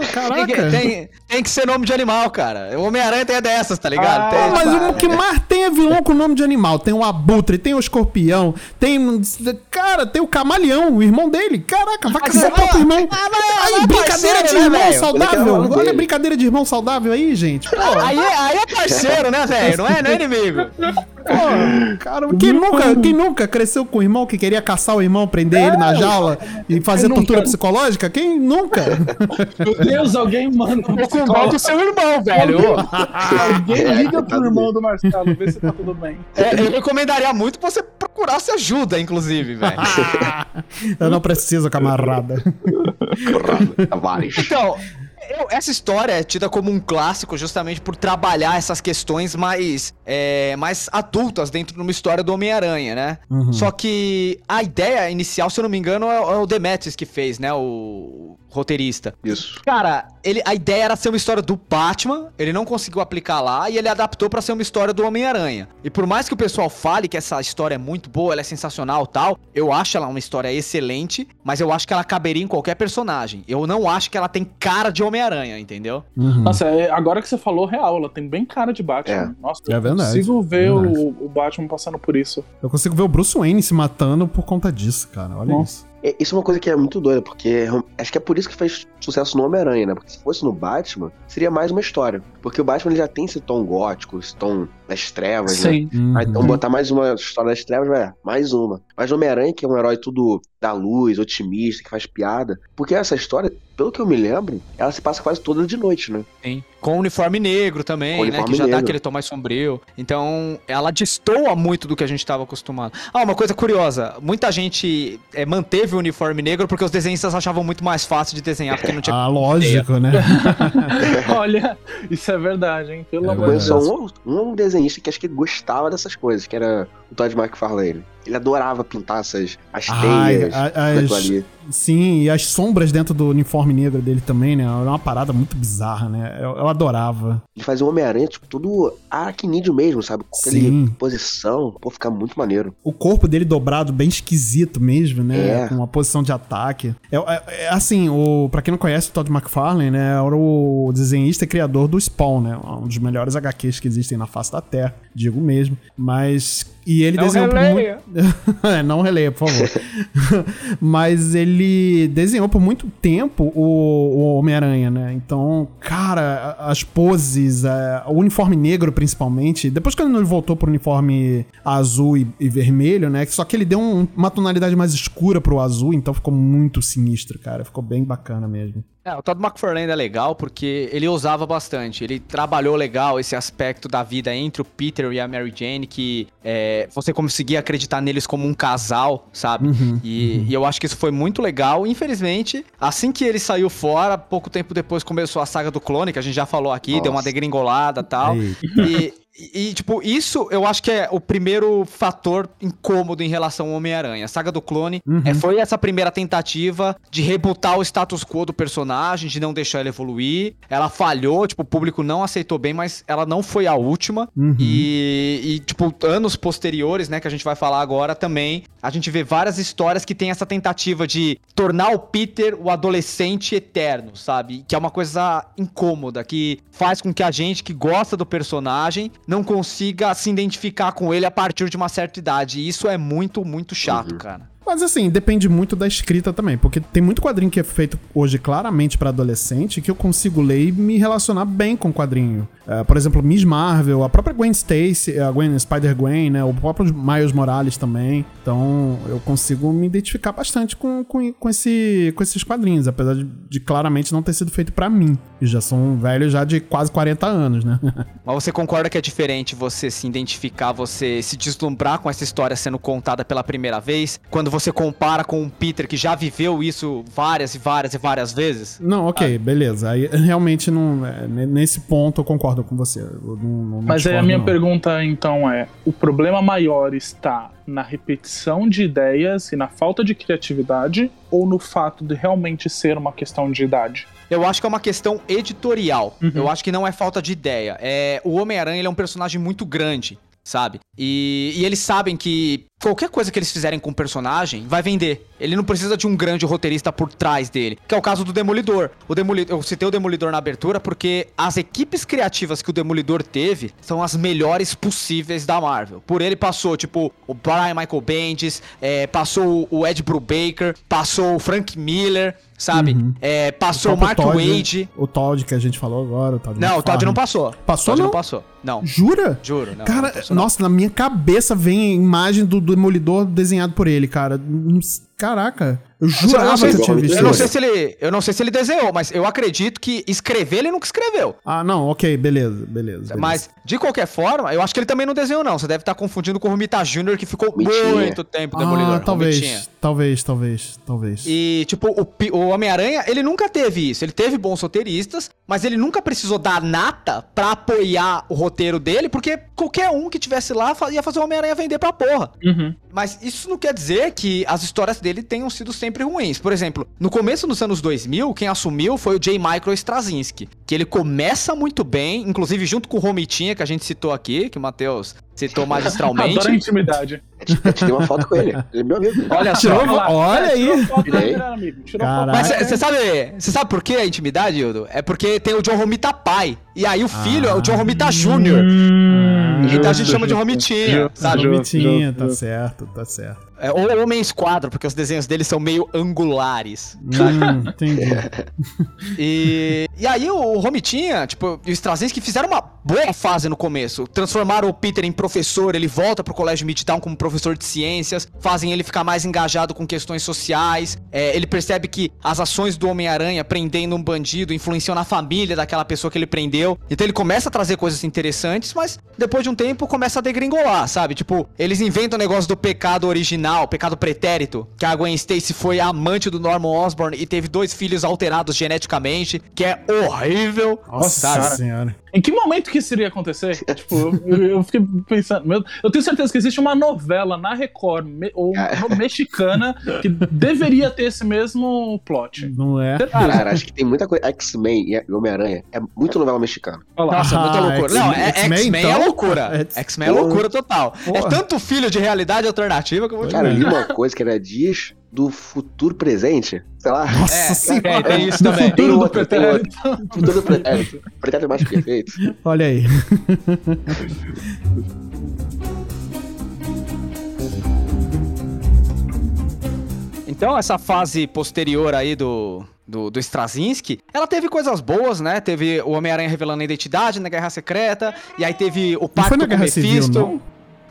Speaker 4: Tem
Speaker 3: Caraca.
Speaker 4: que, tem- tem que ser nome de animal, cara. O Homem-Aranha tem dessas, tá ligado?
Speaker 1: Ah,
Speaker 4: Tem-
Speaker 3: mas o que mais tem é vilão com nome de animal. Tem o Abutre, tem o Escorpião, tem. Cara, tem o Camaleão, o irmão dele. Caraca, vai caçar o
Speaker 4: mas-
Speaker 3: próprio irmão.
Speaker 4: mas-
Speaker 3: Aí,
Speaker 4: mas
Speaker 3: brincadeira de
Speaker 4: parceiro, né,
Speaker 3: irmão
Speaker 4: velho?
Speaker 3: saudável.
Speaker 5: O
Speaker 3: Olha a brincadeira de irmão saudável aí, gente. Pô,
Speaker 4: Aí, é- aí é parceiro, né, velho? Não é, não é inimigo.
Speaker 3: Pô, cara, quem nunca, quem nunca cresceu com o irmão que queria caçar o irmão, prender ele na jaula e fazer tortura
Speaker 1: nunca?
Speaker 3: psicológica? Quem nunca?
Speaker 1: Meu Deus, alguém manda um
Speaker 4: dó do seu irmão, velho.
Speaker 1: Alguém
Speaker 5: É,
Speaker 1: liga pro irmão do Marcelo, vê se tá tudo bem.
Speaker 4: É, eu recomendaria muito que você procurasse ajuda, inclusive, velho. [LAUGHS]
Speaker 3: Eu não preciso, camarada.
Speaker 4: Então, eu- essa história é tida como um clássico justamente por trabalhar essas questões mais, é, mais adultas dentro de uma história do Homem-Aranha, né?
Speaker 3: Uhum.
Speaker 4: Só que a ideia inicial, se eu não me engano, é, é o Demetrius que fez, né? O roteirista.
Speaker 5: Isso.
Speaker 4: Cara, ele, a ideia era ser uma história do Batman, ele não conseguiu aplicar lá e ele adaptou pra ser uma história do Homem-Aranha. E por mais que o pessoal fale que essa história é muito boa, ela é sensacional tal, eu acho ela uma história excelente, mas eu acho que ela caberia em qualquer personagem. Eu não acho que ela tem cara de Homem-Aranha, entendeu?
Speaker 3: Uhum.
Speaker 1: Nossa, é- agora que você falou real, ela tem bem cara de Batman. Nossa,
Speaker 3: É
Speaker 1: eu
Speaker 3: verdade,
Speaker 1: consigo ver
Speaker 3: é
Speaker 1: o,
Speaker 3: verdade.
Speaker 1: o Batman passando por isso.
Speaker 3: Eu consigo ver o Bruce Wayne se matando por conta disso, cara. Olha
Speaker 1: Nossa.
Speaker 3: isso.
Speaker 5: É, Isso é uma coisa que é muito doida, porque acho que é por isso que fez sucesso no Homem-Aranha, né? Porque se fosse no Batman, seria mais uma história. Porque o Batman ele já tem esse tom gótico, esse tom das trevas, né?
Speaker 1: Sim.
Speaker 3: Uhum.
Speaker 5: Aí, então botar mais uma história das trevas, vai, mais uma. Mas o Homem-Aranha, que é um herói tudo da luz, otimista, que faz piada. Porque essa história, pelo que eu me lembro, ela se passa quase toda de noite, né?
Speaker 4: Sim. Com uniforme negro também, né?
Speaker 5: uniforme
Speaker 4: Que já dá
Speaker 5: negro.
Speaker 4: aquele tom mais sombrio. Então, ela destoa muito do que a gente estava acostumado. Ah, uma coisa curiosa. Muita gente é, manteve o uniforme negro porque os desenhistas achavam muito mais fácil de desenhar, porque não tinha... [LAUGHS]
Speaker 3: Ah, lógico, né? [LAUGHS]
Speaker 1: Olha, isso é verdade, hein? Pelo
Speaker 3: É
Speaker 1: amor
Speaker 5: Eu
Speaker 1: de Deus.
Speaker 5: só um, um desenhista que acho que gostava dessas coisas, que era Todd McFarlane. Ele adorava pintar essas as teias,
Speaker 3: as-
Speaker 5: ali.
Speaker 3: Sim, e as sombras dentro do uniforme negro dele também, né? Era uma parada muito bizarra, né? Eu, eu adorava.
Speaker 5: Ele fazia o Homem-Aranha, tipo, tudo aracnídeo mesmo, sabe? Com aquele
Speaker 3: Sim.
Speaker 5: posição, pô, fica muito maneiro.
Speaker 3: O corpo dele dobrado, bem esquisito mesmo, né?
Speaker 5: É.
Speaker 3: Com uma posição de ataque. É, é- é assim, o, pra quem não conhece o Todd McFarlane, né? Era o desenhista e criador do Spawn, né? Um dos melhores HQs que existem na face da Terra, digo mesmo. Mas. E ele
Speaker 4: Não
Speaker 3: desenhou por
Speaker 4: releia.
Speaker 3: muito. É, [LAUGHS] não releia, por favor. [LAUGHS] Mas ele desenhou por muito tempo o, o Homem-Aranha, né? Então, cara, as poses, a- o uniforme negro principalmente. Depois que ele voltou pro uniforme azul e, e vermelho, né? Só que ele deu um- uma tonalidade mais escura pro azul, então ficou muito sinistro, cara. Ficou bem bacana mesmo.
Speaker 4: É, o Todd McFarlane é legal porque ele ousava bastante. Ele trabalhou legal esse aspecto da vida entre o Peter e a Mary Jane, que é, você conseguia acreditar neles como um casal, sabe?
Speaker 3: Uhum,
Speaker 4: e, e eu acho que isso foi muito legal. Infelizmente, assim que ele saiu fora, pouco tempo depois começou a saga do clone, que a gente já falou aqui, deu uma
Speaker 5: Nossa.
Speaker 4: degringolada e tal. E, E, tipo, isso eu acho que é o primeiro fator incômodo em relação ao Homem-Aranha. A saga do clone é, foi essa primeira tentativa de rebutar o status quo do personagem, de não deixar ele evoluir. Ela falhou, tipo, o público não aceitou bem, mas ela não foi a última. E, e, tipo, anos posteriores, né, que a gente vai falar agora também, a gente vê várias histórias que tem essa tentativa de tornar o Peter o adolescente eterno, sabe? Que é uma coisa incômoda, que faz com que a gente que gosta do personagem não consiga se identificar com ele a partir de uma certa idade. E isso é muito, muito chato, cara.
Speaker 3: Mas assim, depende muito da escrita também, porque tem muito quadrinho que é feito hoje claramente pra adolescente que eu consigo ler e me relacionar bem com o quadrinho. É, por exemplo, Miss Marvel, a própria Gwen Stacy, a Gwen Spider-Gwen, né? O próprio Miles Morales também. Então, eu consigo me identificar bastante com, com, com, esse, com esses quadrinhos, apesar de, de claramente não ter sido feito pra mim. E já são velhos já de quase 40 anos, né? [LAUGHS]
Speaker 4: Mas você concorda que é diferente você se identificar, você se deslumbrar com essa história sendo contada pela primeira vez, quando você compara com um Peter que já viveu isso várias e várias e várias vezes?
Speaker 3: Não, ok, beleza. Aí realmente não. é, ne- nesse ponto eu concordo com você. Eu não- não-
Speaker 1: Mas aí a minha
Speaker 3: não.
Speaker 1: pergunta então é: o problema maior está na repetição de ideias e na falta de criatividade ou no fato de realmente ser uma questão de idade?
Speaker 4: Eu acho que é uma questão editorial. Eu acho que não é falta de ideia. É, o Homem-Aranha ele é um personagem muito grande, sabe? E, e eles sabem que qualquer coisa que eles fizerem com o personagem vai vender. Ele não precisa de um grande roteirista por trás dele. Que é o caso do Demolidor. O Demolidor eu citei o Demolidor na abertura porque as equipes criativas que o Demolidor teve são as melhores possíveis da Marvel. Por ele passou, tipo, o Brian Michael Bendis, é, passou o Ed Brubaker, passou o Frank Miller, sabe? É, passou o Mark
Speaker 3: Todd,
Speaker 4: Wade.
Speaker 3: O Todd que a gente falou agora. O Todd
Speaker 4: Não, o Todd não passou.
Speaker 3: Passou,
Speaker 4: o Todd
Speaker 3: não?
Speaker 4: não passou. Não.
Speaker 3: Jura?
Speaker 4: Juro, não.
Speaker 3: Cara,
Speaker 4: não passou,
Speaker 3: nossa, na minha cabeça vem a imagem do Demolidor desenhado por ele, cara. Caraca, eu jurava
Speaker 4: não, sei,
Speaker 3: que eu tinha visto
Speaker 4: eu não
Speaker 3: isso.
Speaker 4: sei se ele, eu não sei se ele desenhou, mas eu acredito que escrever ele nunca escreveu.
Speaker 3: Ah, não, ok, beleza, beleza. beleza.
Speaker 4: Mas, de qualquer forma, eu acho que ele também não desenhou, não. Você deve estar confundindo com o Romita Jr., que ficou
Speaker 5: Romitinha.
Speaker 4: muito tempo Demolidor.
Speaker 3: ah, talvez,
Speaker 4: Romitinha.
Speaker 3: talvez, talvez, talvez.
Speaker 4: E, tipo, o, o Homem-Aranha, ele nunca teve isso. Ele teve bons roteiristas, mas ele nunca precisou dar nata pra apoiar o roteiro dele, porque qualquer um que tivesse lá ia fazer o Homem-Aranha vender pra porra.
Speaker 1: Uhum.
Speaker 4: Mas isso não quer dizer que as histórias dele tenham sido sempre ruins. Por exemplo, no começo dos anos 2000, quem assumiu foi o J. Michael Straczynski, que ele começa muito bem, inclusive junto com o Romitinha, que a gente citou aqui, que o Matheus citou magistralmente.
Speaker 1: Adoro a intimidade.
Speaker 5: Eu tirei uma foto com ele. Ele é meu amigo.
Speaker 4: Olha só.
Speaker 3: Tirou- olha aí.
Speaker 4: Mas você sabe, você sabe por que a intimidade, Hildo? É porque tem o John Romita pai. E aí o filho é o John Romita Jr.
Speaker 1: Hum,
Speaker 4: então a gente
Speaker 1: justo,
Speaker 4: chama de. Romitinha,
Speaker 1: Justo,
Speaker 4: sabe?
Speaker 1: justo,
Speaker 3: tá
Speaker 1: justo.
Speaker 3: certo, tá certo.
Speaker 4: É, ou Homem Esquadro, porque os desenhos dele são meio angulares.
Speaker 3: Hum, entendi. [LAUGHS]
Speaker 4: E, e aí o Romitinha, tipo, e o Straczynski fizeram uma boa fase no começo. Transformaram o Peter em professor, ele volta pro colégio Midtown como professor de ciências, fazem ele ficar mais engajado com questões sociais. É, ele percebe que as ações do Homem-Aranha prendendo um bandido influenciam na família daquela pessoa que ele prendeu. Então ele começa a trazer coisas interessantes, mas depois de um tempo começa a degringolar, sabe? Tipo, eles inventam o negócio do pecado original, pecado pretérito, que a Gwen Stacy foi a amante do Norman Osborn e teve dois filhos alterados geneticamente, que é horrível.
Speaker 3: Nossa
Speaker 4: sabe?
Speaker 3: senhora.
Speaker 1: Em que momento que isso iria acontecer? [LAUGHS] tipo, eu, eu fiquei pensando. meu- eu tenho certeza que existe uma novela na Record me- ou mexicana que deveria ter esse mesmo plot.
Speaker 3: Não é?
Speaker 1: Certeza.
Speaker 5: Cara, acho que tem muita coisa. X-Men e Homem-Aranha é muito novela mexicana.
Speaker 1: Olha lá.
Speaker 4: Nossa, é muita
Speaker 3: Ah,
Speaker 4: loucura.
Speaker 3: X-Men-
Speaker 4: Não, é
Speaker 3: X-Men,
Speaker 4: X-Men é
Speaker 3: então?
Speaker 4: loucura.
Speaker 3: É-
Speaker 4: X-Men é loucura total. É
Speaker 3: Porra.
Speaker 4: tanto filho de realidade alternativa que eu vou te
Speaker 5: Cara, eu li uma coisa que era dias do futuro presente. Sei lá.
Speaker 3: Nossa
Speaker 4: É,
Speaker 3: senhora.
Speaker 4: é, tem isso também.
Speaker 5: Tem
Speaker 1: Futuro do
Speaker 5: outro, tem
Speaker 1: pretérito.
Speaker 5: outro. Futuro do pretérito. Pretérito mais perfeito.
Speaker 3: Olha aí.
Speaker 4: Então, essa fase posterior aí do, do, do Straczynski, ela teve coisas boas, né? Teve o Homem-Aranha revelando a identidade na Guerra Secreta, e aí teve o
Speaker 3: Não
Speaker 4: pacto
Speaker 3: foi na
Speaker 4: com
Speaker 3: Guerra
Speaker 4: Mephisto.
Speaker 3: Civil, não?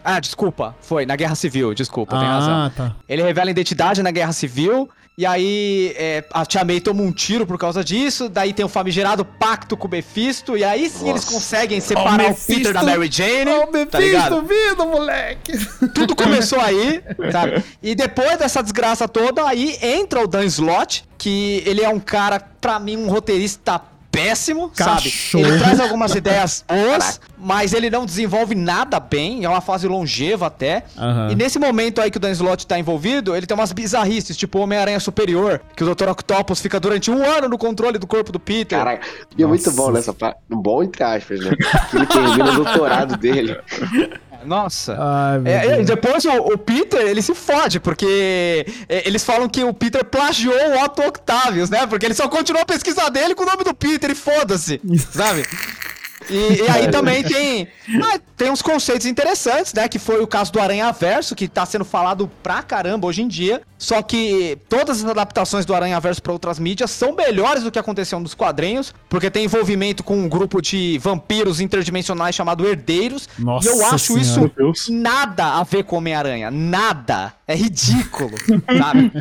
Speaker 4: Ah, desculpa, foi na Guerra Civil, desculpa, tem razão.
Speaker 3: Ah, tá.
Speaker 4: Ele revela a identidade na Guerra Civil, e aí é, a Tia May toma um tiro por causa disso, daí tem o famigerado pacto com o Mephisto, e aí sim eles conseguem separar o,
Speaker 3: Mephisto-
Speaker 4: Peter da Mary Jane,
Speaker 3: Ô,
Speaker 4: tá ligado?
Speaker 3: Mephisto, vida, moleque!
Speaker 4: Tudo começou aí, sabe? [LAUGHS] E depois dessa desgraça toda, aí entra o Dan Slott, que ele é um cara, pra mim, um roteirista péssimo,
Speaker 3: Cachorro.
Speaker 4: sabe? Ele traz algumas ideias [LAUGHS] boas, mas ele não desenvolve nada bem, é uma fase longeva até.
Speaker 3: Aham.
Speaker 4: E nesse momento aí que o Dan Slott tá envolvido, ele tem umas bizarrices, tipo Homem-Aranha Superior, que o Dr. Octopus fica durante um ano no controle do corpo do Peter.
Speaker 5: Caraca, e é muito bom nessa parte. Bom entre aspas, né? Que ele termina o doutorado dele. [LAUGHS]
Speaker 4: Nossa.
Speaker 3: Ai,
Speaker 4: É,
Speaker 3: Deus.
Speaker 4: depois o, o Peter, ele se fode, porque é, eles falam que o Peter plagiou o Otto Octavius, né? Porque ele só continuou a pesquisa dele com o nome do Peter e foda-se, sabe? E, e aí também tem, ah, tem uns conceitos interessantes, né? Que foi o caso do Aranha Verso, que tá sendo falado pra caramba hoje em dia. Só que todas as adaptações do Aranha Verso pra outras mídias são melhores do que aconteceu nos quadrinhos, porque tem envolvimento com um grupo de vampiros interdimensionais chamado Herdeiros.
Speaker 3: Nossa
Speaker 4: e eu acho
Speaker 3: Senhora.
Speaker 4: isso nada a ver com Homem-Aranha. Nada. É ridículo, [LAUGHS] sabe?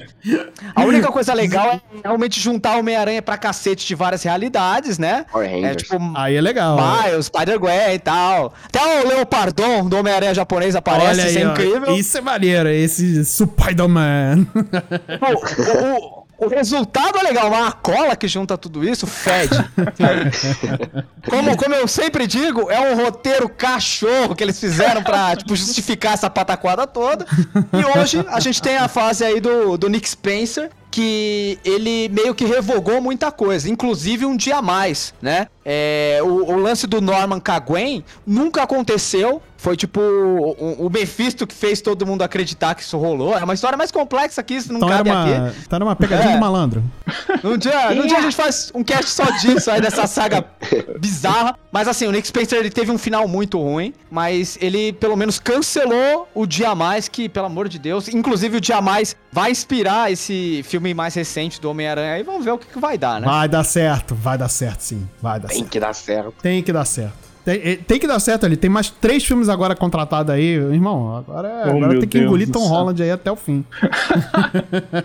Speaker 4: A única coisa legal é realmente juntar Homem-Aranha pra cacete de várias realidades, né? É tipo.
Speaker 3: Aí é legal.
Speaker 4: Miles, Spider-Gwen e tal. Até o Leopardon do Homem-Aranha japonês aparece,
Speaker 3: Olha
Speaker 4: isso
Speaker 3: aí,
Speaker 4: é
Speaker 3: ó.
Speaker 4: incrível.
Speaker 3: Isso é maneiro, esse Spider-Man.
Speaker 4: O- o resultado é legal, mas a cola que junta tudo isso fede. [LAUGHS] como, como eu sempre digo, é um roteiro cachorro que eles fizeram pra tipo, justificar essa pataquada toda. E hoje a gente tem a fase aí do, do Nick Spencer, que ele meio que revogou muita coisa, inclusive um dia a mais, né? É, o, o lance do Norman Caguen nunca aconteceu. Foi tipo o, o Mephisto que fez todo mundo acreditar que isso rolou. É uma história mais complexa que isso, não
Speaker 3: Então
Speaker 4: cabe aqui.
Speaker 3: uma, tá numa pegadinha
Speaker 4: É.
Speaker 3: de malandro.
Speaker 4: Num dia, num [LAUGHS] dia a gente faz um cast só disso aí, dessa saga bizarra. Mas assim, o Nick Spencer ele teve um final muito ruim, mas ele pelo menos cancelou o Dia Mais, que, pelo amor de Deus, inclusive o Dia Mais vai inspirar esse filme mais recente do Homem-Aranha aí. Vamos ver o que, que vai dar, né?
Speaker 3: Vai dar certo, vai dar certo sim, vai dar
Speaker 5: Tem
Speaker 3: certo.
Speaker 5: que dar certo.
Speaker 3: Tem que dar certo. Tem, eh, tem que dar certo ali. Tem mais três filmes agora contratados aí. Irmão, agora, é-
Speaker 1: Oh,
Speaker 3: agora tem que
Speaker 1: Deus
Speaker 3: engolir Tom
Speaker 1: céu.
Speaker 3: Holland aí até o fim.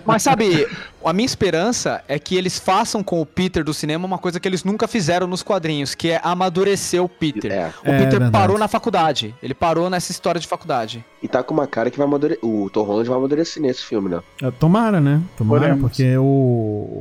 Speaker 4: Mas sabe, a minha esperança é que eles façam com o Peter do cinema uma coisa que eles nunca fizeram nos quadrinhos, que é amadurecer o Peter.
Speaker 5: É.
Speaker 4: O
Speaker 3: É,
Speaker 4: Peter parou na faculdade. Ele parou nessa história de faculdade.
Speaker 5: E tá com uma cara que vai amadurecer. O Tom Holland vai amadurecer nesse filme, né?
Speaker 3: É, Tomara, né? Tomara,
Speaker 1: Oremos.
Speaker 3: porque o,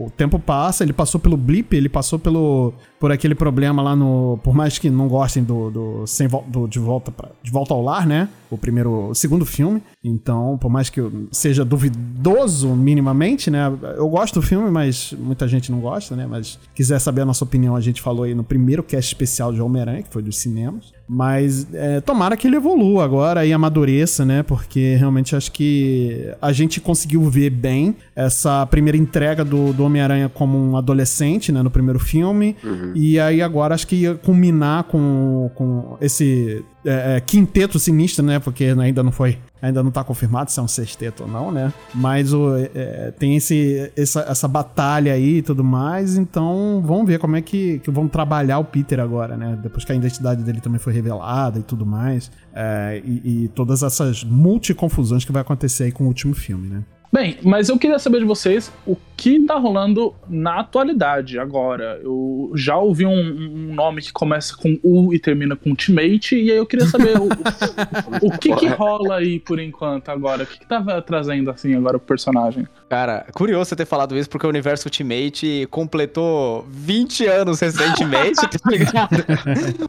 Speaker 3: o tempo passa, ele passou pelo blip, ele passou pelo por aquele problema lá no. Por mais que não gostem do, do, sem, do de, volta pra, de Volta ao Lar, né? O primeiro. O segundo filme. Então, por mais que seja duvidoso minimamente, né? Eu gosto do filme, mas muita gente não gosta, né? Mas quiser saber a nossa opinião, a gente falou aí no primeiro cast especial de Homem-Aranha, que foi dos cinemas. Mas é, tomara que ele evolua agora e amadureça, né? Porque realmente acho que a gente conseguiu ver bem essa primeira entrega do, do Homem-Aranha como um adolescente, né? No primeiro filme. E aí agora acho que ia culminar com, com esse é, é, quinteto sinistro, né? Porque ainda não foi. Ainda não tá confirmado se é um sexteto ou não, né? Mas o, é, tem esse, essa, essa batalha aí e tudo mais. Então vamos ver como é que, que vão trabalhar o Peter agora, né? Depois que a identidade dele também foi revelada e tudo mais. É, e, e todas essas multiconfusões que vai acontecer aí com o último filme, né?
Speaker 1: Bem, mas eu queria saber de vocês o que tá rolando na atualidade agora. Eu já ouvi um, um nome que começa com U e termina com Ultimate, e aí eu queria saber o, o, o que que [LAUGHS] rola aí por enquanto agora. O que, que tá trazendo assim agora pro personagem?
Speaker 4: Cara, curioso você ter falado isso, porque o universo Ultimate completou 20 anos recentemente, tá [LAUGHS] ligado?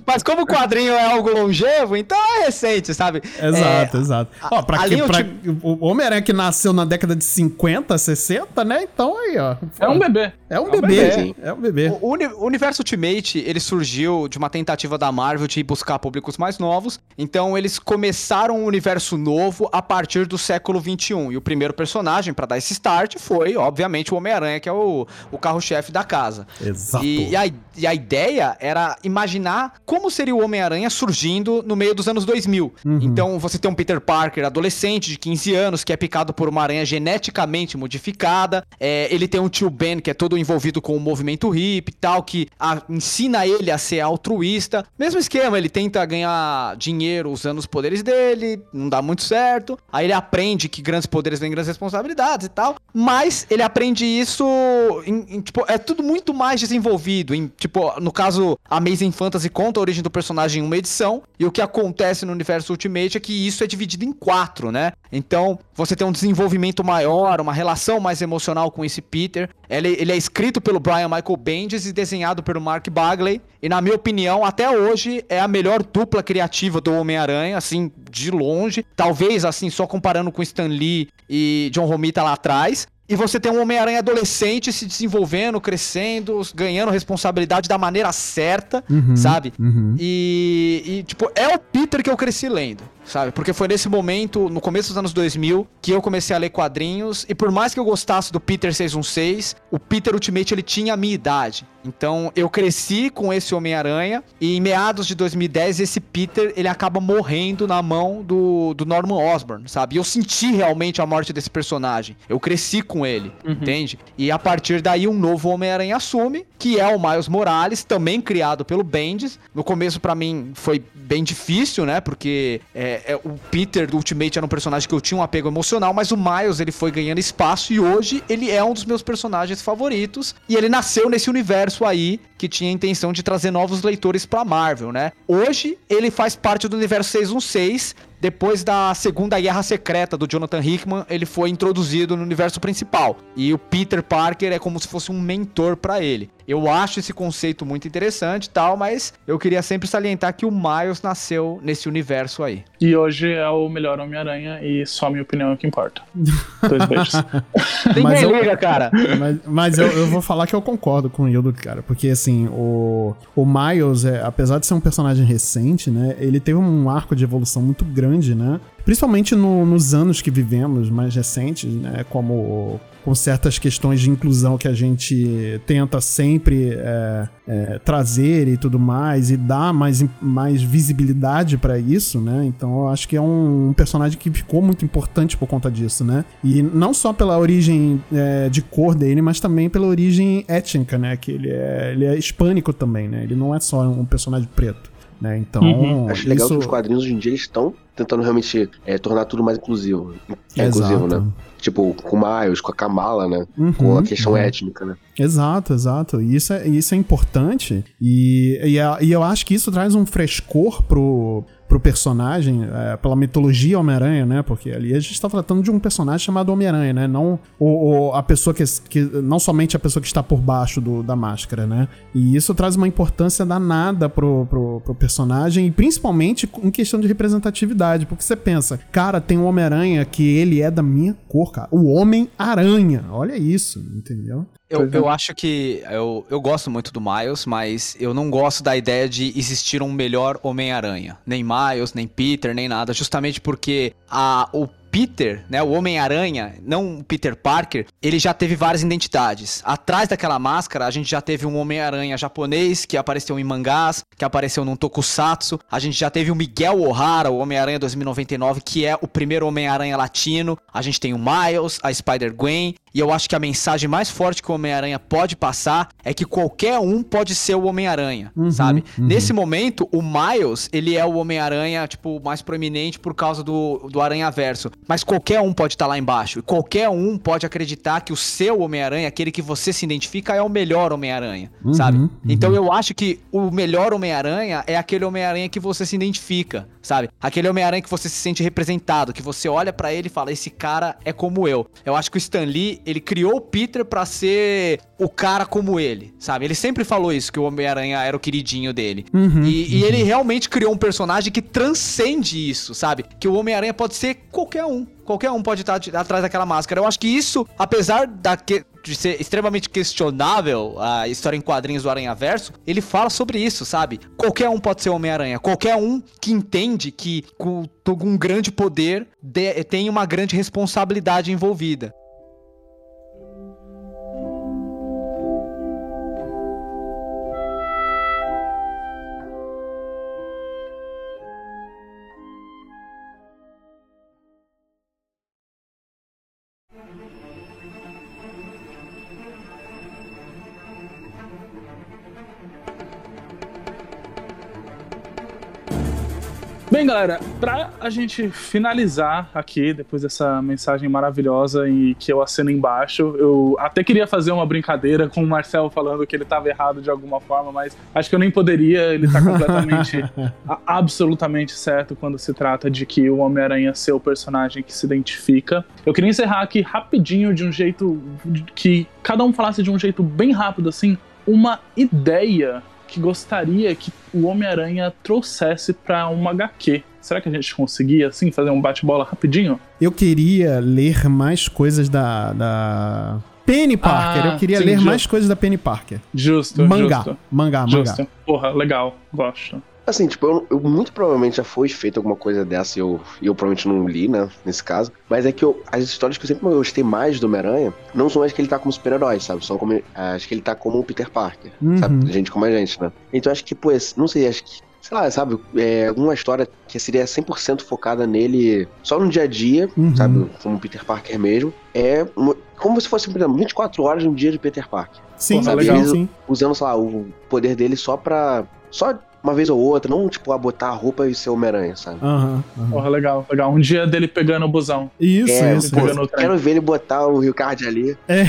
Speaker 4: Mas como o quadrinho é algo longevo, então é recente, sabe?
Speaker 3: Exato, exato. Ó, pra, que,
Speaker 4: linha
Speaker 3: pra-
Speaker 4: ulti-
Speaker 3: o Homem-Aranha que nasceu na década de 50, 60, né? Então aí, ó.
Speaker 1: É um bebê.
Speaker 3: É um
Speaker 5: um
Speaker 3: bebê.
Speaker 5: bebezinho.
Speaker 3: É um bebê.
Speaker 4: O, uni- universo Ultimate, ele surgiu de uma tentativa da Marvel de buscar públicos mais novos. Então, eles começaram um universo novo a partir do século XXI. E o primeiro personagem para dar esse start foi, obviamente, o Homem-Aranha, que é o, o carro-chefe da casa.
Speaker 3: Exato.
Speaker 4: E, e a, e a ideia era imaginar como seria o Homem-Aranha surgindo no meio dos anos 2000. Então, você tem um Peter Parker adolescente de 15 anos que é picado por uma aranha geneticamente modificada. É, ele tem um tio Ben que é todo envolvido com o movimento hip tal, que a- ensina ele a ser altruísta. Mesmo esquema, ele tenta ganhar dinheiro usando os poderes dele, não dá muito certo. Aí ele aprende que grandes poderes vêm grandes responsabilidades e tal. Mas ele aprende isso em, em, tipo, é tudo muito mais desenvolvido. Em, tipo, no caso, Amazing Fantasy conta a origem do personagem em uma edição. E o que acontece no universo Ultimate é que isso é dividido em quatro, né? Então, você tem um desenvolvimento maior, uma relação mais emocional com esse Peter. Ele, ele é escrito pelo Brian Michael Bendis e desenhado pelo Mark Bagley. E na minha opinião, até hoje é a melhor dupla criativa do Homem-Aranha, assim, de longe. Talvez assim, só comparando com Stan Lee e John Romita lá atrás. E você tem um Homem-Aranha adolescente se desenvolvendo, crescendo, ganhando responsabilidade da maneira certa, sabe? E, e, tipo, é o Peter que eu cresci lendo, sabe? Porque foi nesse momento, no começo dos anos 2000, que eu comecei a ler quadrinhos. E por mais que eu gostasse do Peter 616, o Peter Ultimate ele tinha a minha idade. Então eu cresci com esse Homem-Aranha. E em meados de 2010, esse Peter ele acaba morrendo na mão do, do Norman Osborn, sabe? E eu senti realmente a morte desse personagem. Eu cresci com ele, entende? E a partir daí, um novo Homem-Aranha assume, que é o Miles Morales, também criado pelo Bendis. No começo, pra mim, foi bem difícil, né? Porque é, é, o Peter do Ultimate era um personagem que eu tinha um apego emocional, mas o Miles ele foi ganhando espaço e hoje ele é um dos meus personagens favoritos. E ele nasceu nesse universo aí que tinha a intenção de trazer novos leitores pra Marvel, né? Hoje ele faz parte do universo 616. Depois da Segunda Guerra Secreta do Jonathan Hickman, ele foi introduzido no universo principal. E o Peter Parker é como se fosse um mentor pra ele. Eu acho esse conceito muito interessante e tal, mas eu queria sempre salientar que o Miles nasceu nesse universo aí.
Speaker 1: E hoje é o melhor Homem-Aranha e só minha opinião é o que importa. Dois beijos. [LAUGHS]
Speaker 3: Mas eu-
Speaker 4: liga, cara.
Speaker 3: Mas, mas eu, eu vou falar que eu concordo com o Hildo, cara. Porque, assim, o, o Miles, é, apesar de ser um personagem recente, né? Ele teve um arco de evolução muito grande, né? Principalmente no- nos anos que vivemos, mais recentes, né? Como com certas questões de inclusão que a gente tenta sempre é, é, trazer e tudo mais, e dar mais, mais visibilidade pra isso, né? Então eu acho que é um, um personagem que ficou muito importante por conta disso, né? E não só pela origem é, de cor dele, mas também pela origem étnica, né? Que ele é, ele é hispânico também, né? Ele não é só um personagem preto. Né? Então,
Speaker 1: Uhum.
Speaker 5: Acho legal
Speaker 3: isso...
Speaker 5: que os quadrinhos hoje em dia estão tentando realmente é, tornar tudo mais inclusivo. É inclusivo, né? Tipo, com o Miles, com a Kamala, né?
Speaker 3: Uhum,
Speaker 5: com a questão
Speaker 3: uhum.
Speaker 5: étnica, né?
Speaker 3: Exato, exato. E isso é, isso é importante. E, e, a- e eu acho que isso traz um frescor pro, pro personagem, é, pela mitologia Homem-Aranha, né? Porque ali a gente tá tratando de um personagem chamado Homem-Aranha, né? Não o- a pessoa que, que. Não somente a pessoa que está por baixo do- da máscara, né? E isso traz uma importância danada pro, pro, pro personagem, e principalmente em questão de representatividade. Porque você pensa, cara, tem um Homem-Aranha que ele é da minha cor, cara. O Homem-Aranha. Olha isso, entendeu?
Speaker 4: Eu,
Speaker 1: é.
Speaker 4: eu acho que eu, eu gosto muito do Miles, mas eu não gosto da ideia de existir um melhor Homem-Aranha. Nem Miles, nem Peter, nem nada. Justamente porque a, o Peter, né, o Homem-Aranha, não o Peter Parker, ele já teve várias identidades. Atrás daquela máscara, a gente já teve um Homem-Aranha japonês que apareceu em mangás, que apareceu num tokusatsu. A gente já teve o Miguel O'Hara, o Homem-Aranha 2099, que é o primeiro Homem-Aranha latino. A gente tem o Miles, a Spider-Gwen. E eu acho que a mensagem mais forte que o Homem-Aranha pode passar é que qualquer um pode ser o Homem-Aranha, sabe? Nesse momento, o Miles, ele é o Homem-Aranha, tipo, mais proeminente por causa do, do Aranha-Verso. Mas qualquer um pode estar lá embaixo. E qualquer um pode acreditar que o seu Homem-Aranha, aquele que você se identifica, é o melhor Homem-Aranha, sabe? Então eu acho que o melhor Homem-Aranha é aquele Homem-Aranha que você se identifica, sabe? Aquele Homem-Aranha que você se sente representado, que você olha pra ele e fala: esse cara é como eu. Eu acho que o Stan Lee, ele criou o Peter pra ser o cara como ele, sabe? Ele sempre falou isso, que o Homem-Aranha era o queridinho dele. e, e ele realmente criou um personagem que transcende isso, sabe? Que o Homem-Aranha pode ser qualquer um. Qualquer um pode estar atrás daquela máscara. Eu acho que isso, apesar de ser extremamente questionável a história em quadrinhos do Aranha Verso, ele fala sobre isso, sabe? Qualquer um pode ser Homem-Aranha. Qualquer um que entende que com com um grande poder de- tem uma grande responsabilidade envolvida.
Speaker 1: Bem, galera, pra a gente finalizar aqui, depois dessa mensagem maravilhosa e que eu assino embaixo, eu até queria fazer uma brincadeira com o Marcel falando que ele tava errado de alguma forma, mas acho que eu nem poderia, ele tá completamente, [LAUGHS] a- absolutamente certo quando se trata de que o Homem-Aranha ser o personagem que se identifica. Eu queria encerrar aqui rapidinho, de um jeito que cada um falasse de um jeito bem rápido, assim, uma ideia que gostaria que o Homem-Aranha trouxesse pra uma HQ. Será que a gente conseguia, assim, fazer um bate-bola rapidinho?
Speaker 3: Eu queria ler mais coisas da. da... Penny Parker.
Speaker 1: Ah,
Speaker 3: eu queria
Speaker 1: sim,
Speaker 3: ler
Speaker 1: justo.
Speaker 3: mais coisas da Penny Parker.
Speaker 1: Justo,
Speaker 3: mangá.
Speaker 1: justo.
Speaker 3: Mangá, mangá.
Speaker 1: Justo. Porra, legal. Gosto.
Speaker 5: Assim, tipo, eu, eu- muito provavelmente já foi feita alguma coisa dessa e eu, eu provavelmente não li, né, nesse caso. Mas é que eu- as histórias que eu sempre gostei mais do Homem-Aranha não são as que ele tá como super-herói, sabe? São como, as que ele tá como o Peter Parker,
Speaker 3: Uhum.
Speaker 5: sabe? Gente como a gente, né? Então acho que, pô, esse- não sei, acho que, sei lá, sabe? É, alguma história que seria 100% focada nele só no dia a dia,
Speaker 3: Uhum.
Speaker 5: sabe? Como o Peter Parker mesmo. É uma- como se fosse, por exemplo, 24 horas no dia de Peter Parker
Speaker 3: Sim,
Speaker 1: Porra,
Speaker 3: sim,
Speaker 1: legal.
Speaker 3: sim.
Speaker 5: usando, sei lá, o poder dele só pra. Só uma vez ou outra, não tipo a botar a roupa e ser Homem-Aranha, sabe?
Speaker 3: Aham, aham.
Speaker 1: Porra, legal, legal. Um dia dele pegando o busão.
Speaker 3: Isso,
Speaker 5: é,
Speaker 3: isso.
Speaker 5: pô, quero ver ele botar o Rio Card ali.
Speaker 3: É.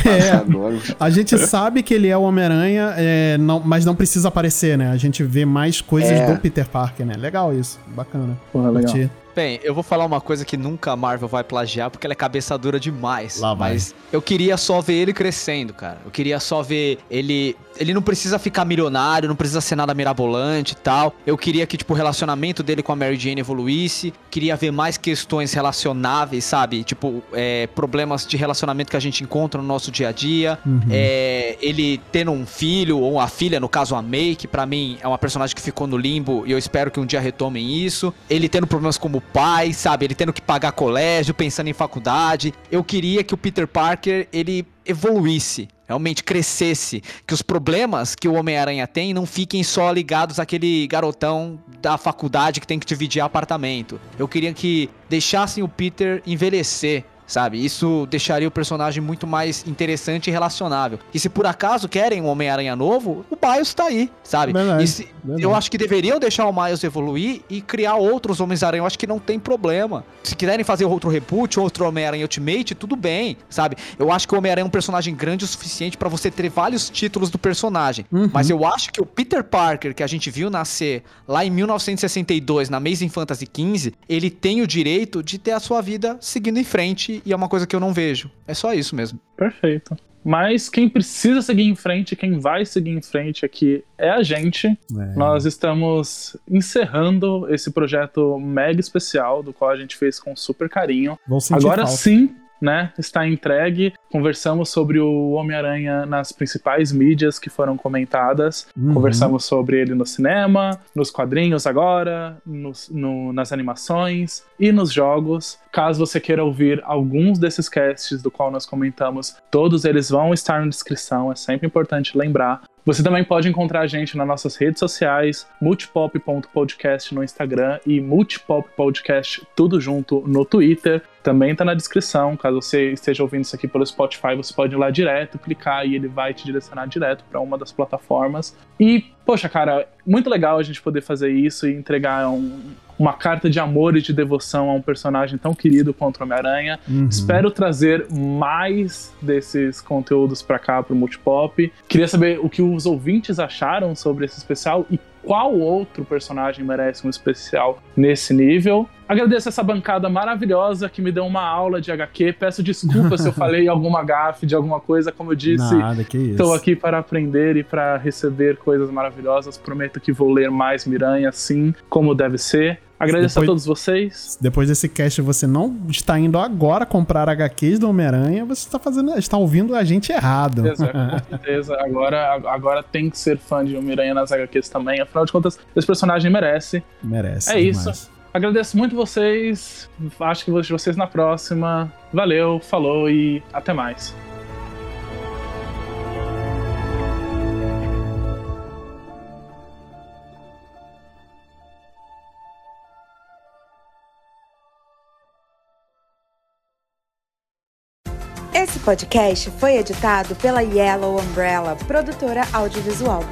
Speaker 5: ônibus. [LAUGHS]
Speaker 3: A gente sabe que ele é o Homem-Aranha, é, não- mas não precisa aparecer, né? A gente vê mais coisas
Speaker 5: É.
Speaker 3: do Peter Parker, né? Legal isso. Bacana.
Speaker 1: Porra, legal.
Speaker 4: Bem, eu vou falar uma coisa que nunca a Marvel vai plagiar, porque ela é cabeça dura demais.
Speaker 3: Lá vai.
Speaker 4: Mas eu queria só ver ele crescendo, cara. Eu queria só ver ele. Ele não precisa ficar milionário, não precisa ser nada mirabolante e tal. Eu queria que, tipo, o relacionamento dele com a Mary Jane evoluísse. Queria ver mais questões relacionáveis, sabe? Tipo, é, problemas de relacionamento que a gente encontra no nosso dia a dia.
Speaker 3: Uhum.
Speaker 4: É, ele tendo um filho ou uma filha, no caso a May, que pra mim é uma personagem que ficou no limbo e eu espero que um dia retomem isso. Ele tendo problemas como pai, sabe? Ele tendo que pagar colégio, pensando em faculdade. Eu queria que o Peter Parker ele evoluísse. Realmente crescesse, que os problemas que o Homem-Aranha tem não fiquem só ligados àquele garotão da faculdade que tem que dividir apartamento. Eu queria que deixassem o Peter envelhecer, sabe? Isso deixaria o personagem muito mais interessante e relacionável. E se por acaso querem um Homem-Aranha novo, o Miles tá aí, sabe? E se- eu acho que deveriam deixar o Miles evoluir e criar outros Homens-Aranha. Eu acho que não tem problema. Se quiserem fazer outro reboot, outro Homem-Aranha Ultimate, tudo bem, sabe? Eu acho que o Homem-Aranha é um personagem grande o suficiente pra você ter vários títulos do personagem.
Speaker 3: Uhum.
Speaker 4: Mas eu acho que o Peter Parker, que a gente viu nascer lá em 1962, na Amazing Fantasy XV, ele tem o direito de ter a sua vida seguindo em frente e é uma coisa que eu não vejo. É só isso mesmo.
Speaker 1: Perfeito. Mas quem precisa seguir em frente, quem vai seguir em frente aqui é a gente.
Speaker 3: É.
Speaker 1: Nós estamos encerrando esse projeto mega especial, do qual a gente fez com super carinho.
Speaker 3: Vão sentir
Speaker 1: Agora
Speaker 3: falta.
Speaker 1: sim, né? Está entregue. Conversamos sobre o Homem-Aranha nas principais mídias que foram comentadas.
Speaker 3: Uhum.
Speaker 1: Conversamos sobre ele no cinema, nos quadrinhos agora, nos- no- nas animações e nos jogos. Caso você queira ouvir alguns desses casts do qual nós comentamos, todos eles vão estar na descrição, é sempre importante lembrar. Você também pode encontrar a gente nas nossas redes sociais, multipop.podcast no Instagram e multipoppodcast tudo junto no Twitter. Também tá na descrição. Caso você esteja ouvindo isso aqui pelo Spotify, você pode ir lá direto, clicar e ele vai te direcionar direto para uma das plataformas. E, poxa, cara, muito legal a gente poder fazer isso e entregar um- uma carta de amor e de devoção a um personagem tão querido quanto o Homem-Aranha.
Speaker 3: Uhum.
Speaker 1: Espero trazer mais desses conteúdos pra cá pro Multipop. Queria saber o que os ouvintes acharam sobre esse especial e qual outro personagem merece um especial nesse nível. Agradeço essa bancada maravilhosa que me deu uma aula de HQ. Peço desculpas se eu [LAUGHS] falei alguma gafe de alguma coisa, como eu disse.
Speaker 3: Nada, que isso.
Speaker 1: Estou aqui para aprender e para receber coisas maravilhosas. Prometo que vou ler mais Miranha, assim como deve ser. Agradeço
Speaker 3: Depois-
Speaker 1: a todos vocês.
Speaker 3: Depois desse cast, você não está indo agora comprar HQs do Homem-Aranha, você está fazendo, está ouvindo a gente errado.
Speaker 1: Com certeza, com [LAUGHS] certeza. Agora, agora tem que ser fã de Miranha nas HQs também. Afinal de contas, esse personagem merece.
Speaker 3: Merece.
Speaker 1: É isso.
Speaker 3: demais.
Speaker 1: Agradeço muito vocês. Acho que vejo vocês na próxima. Valeu, falou e até mais.
Speaker 7: Podcast foi editado pela Yellow Umbrella, produtora audiovisual.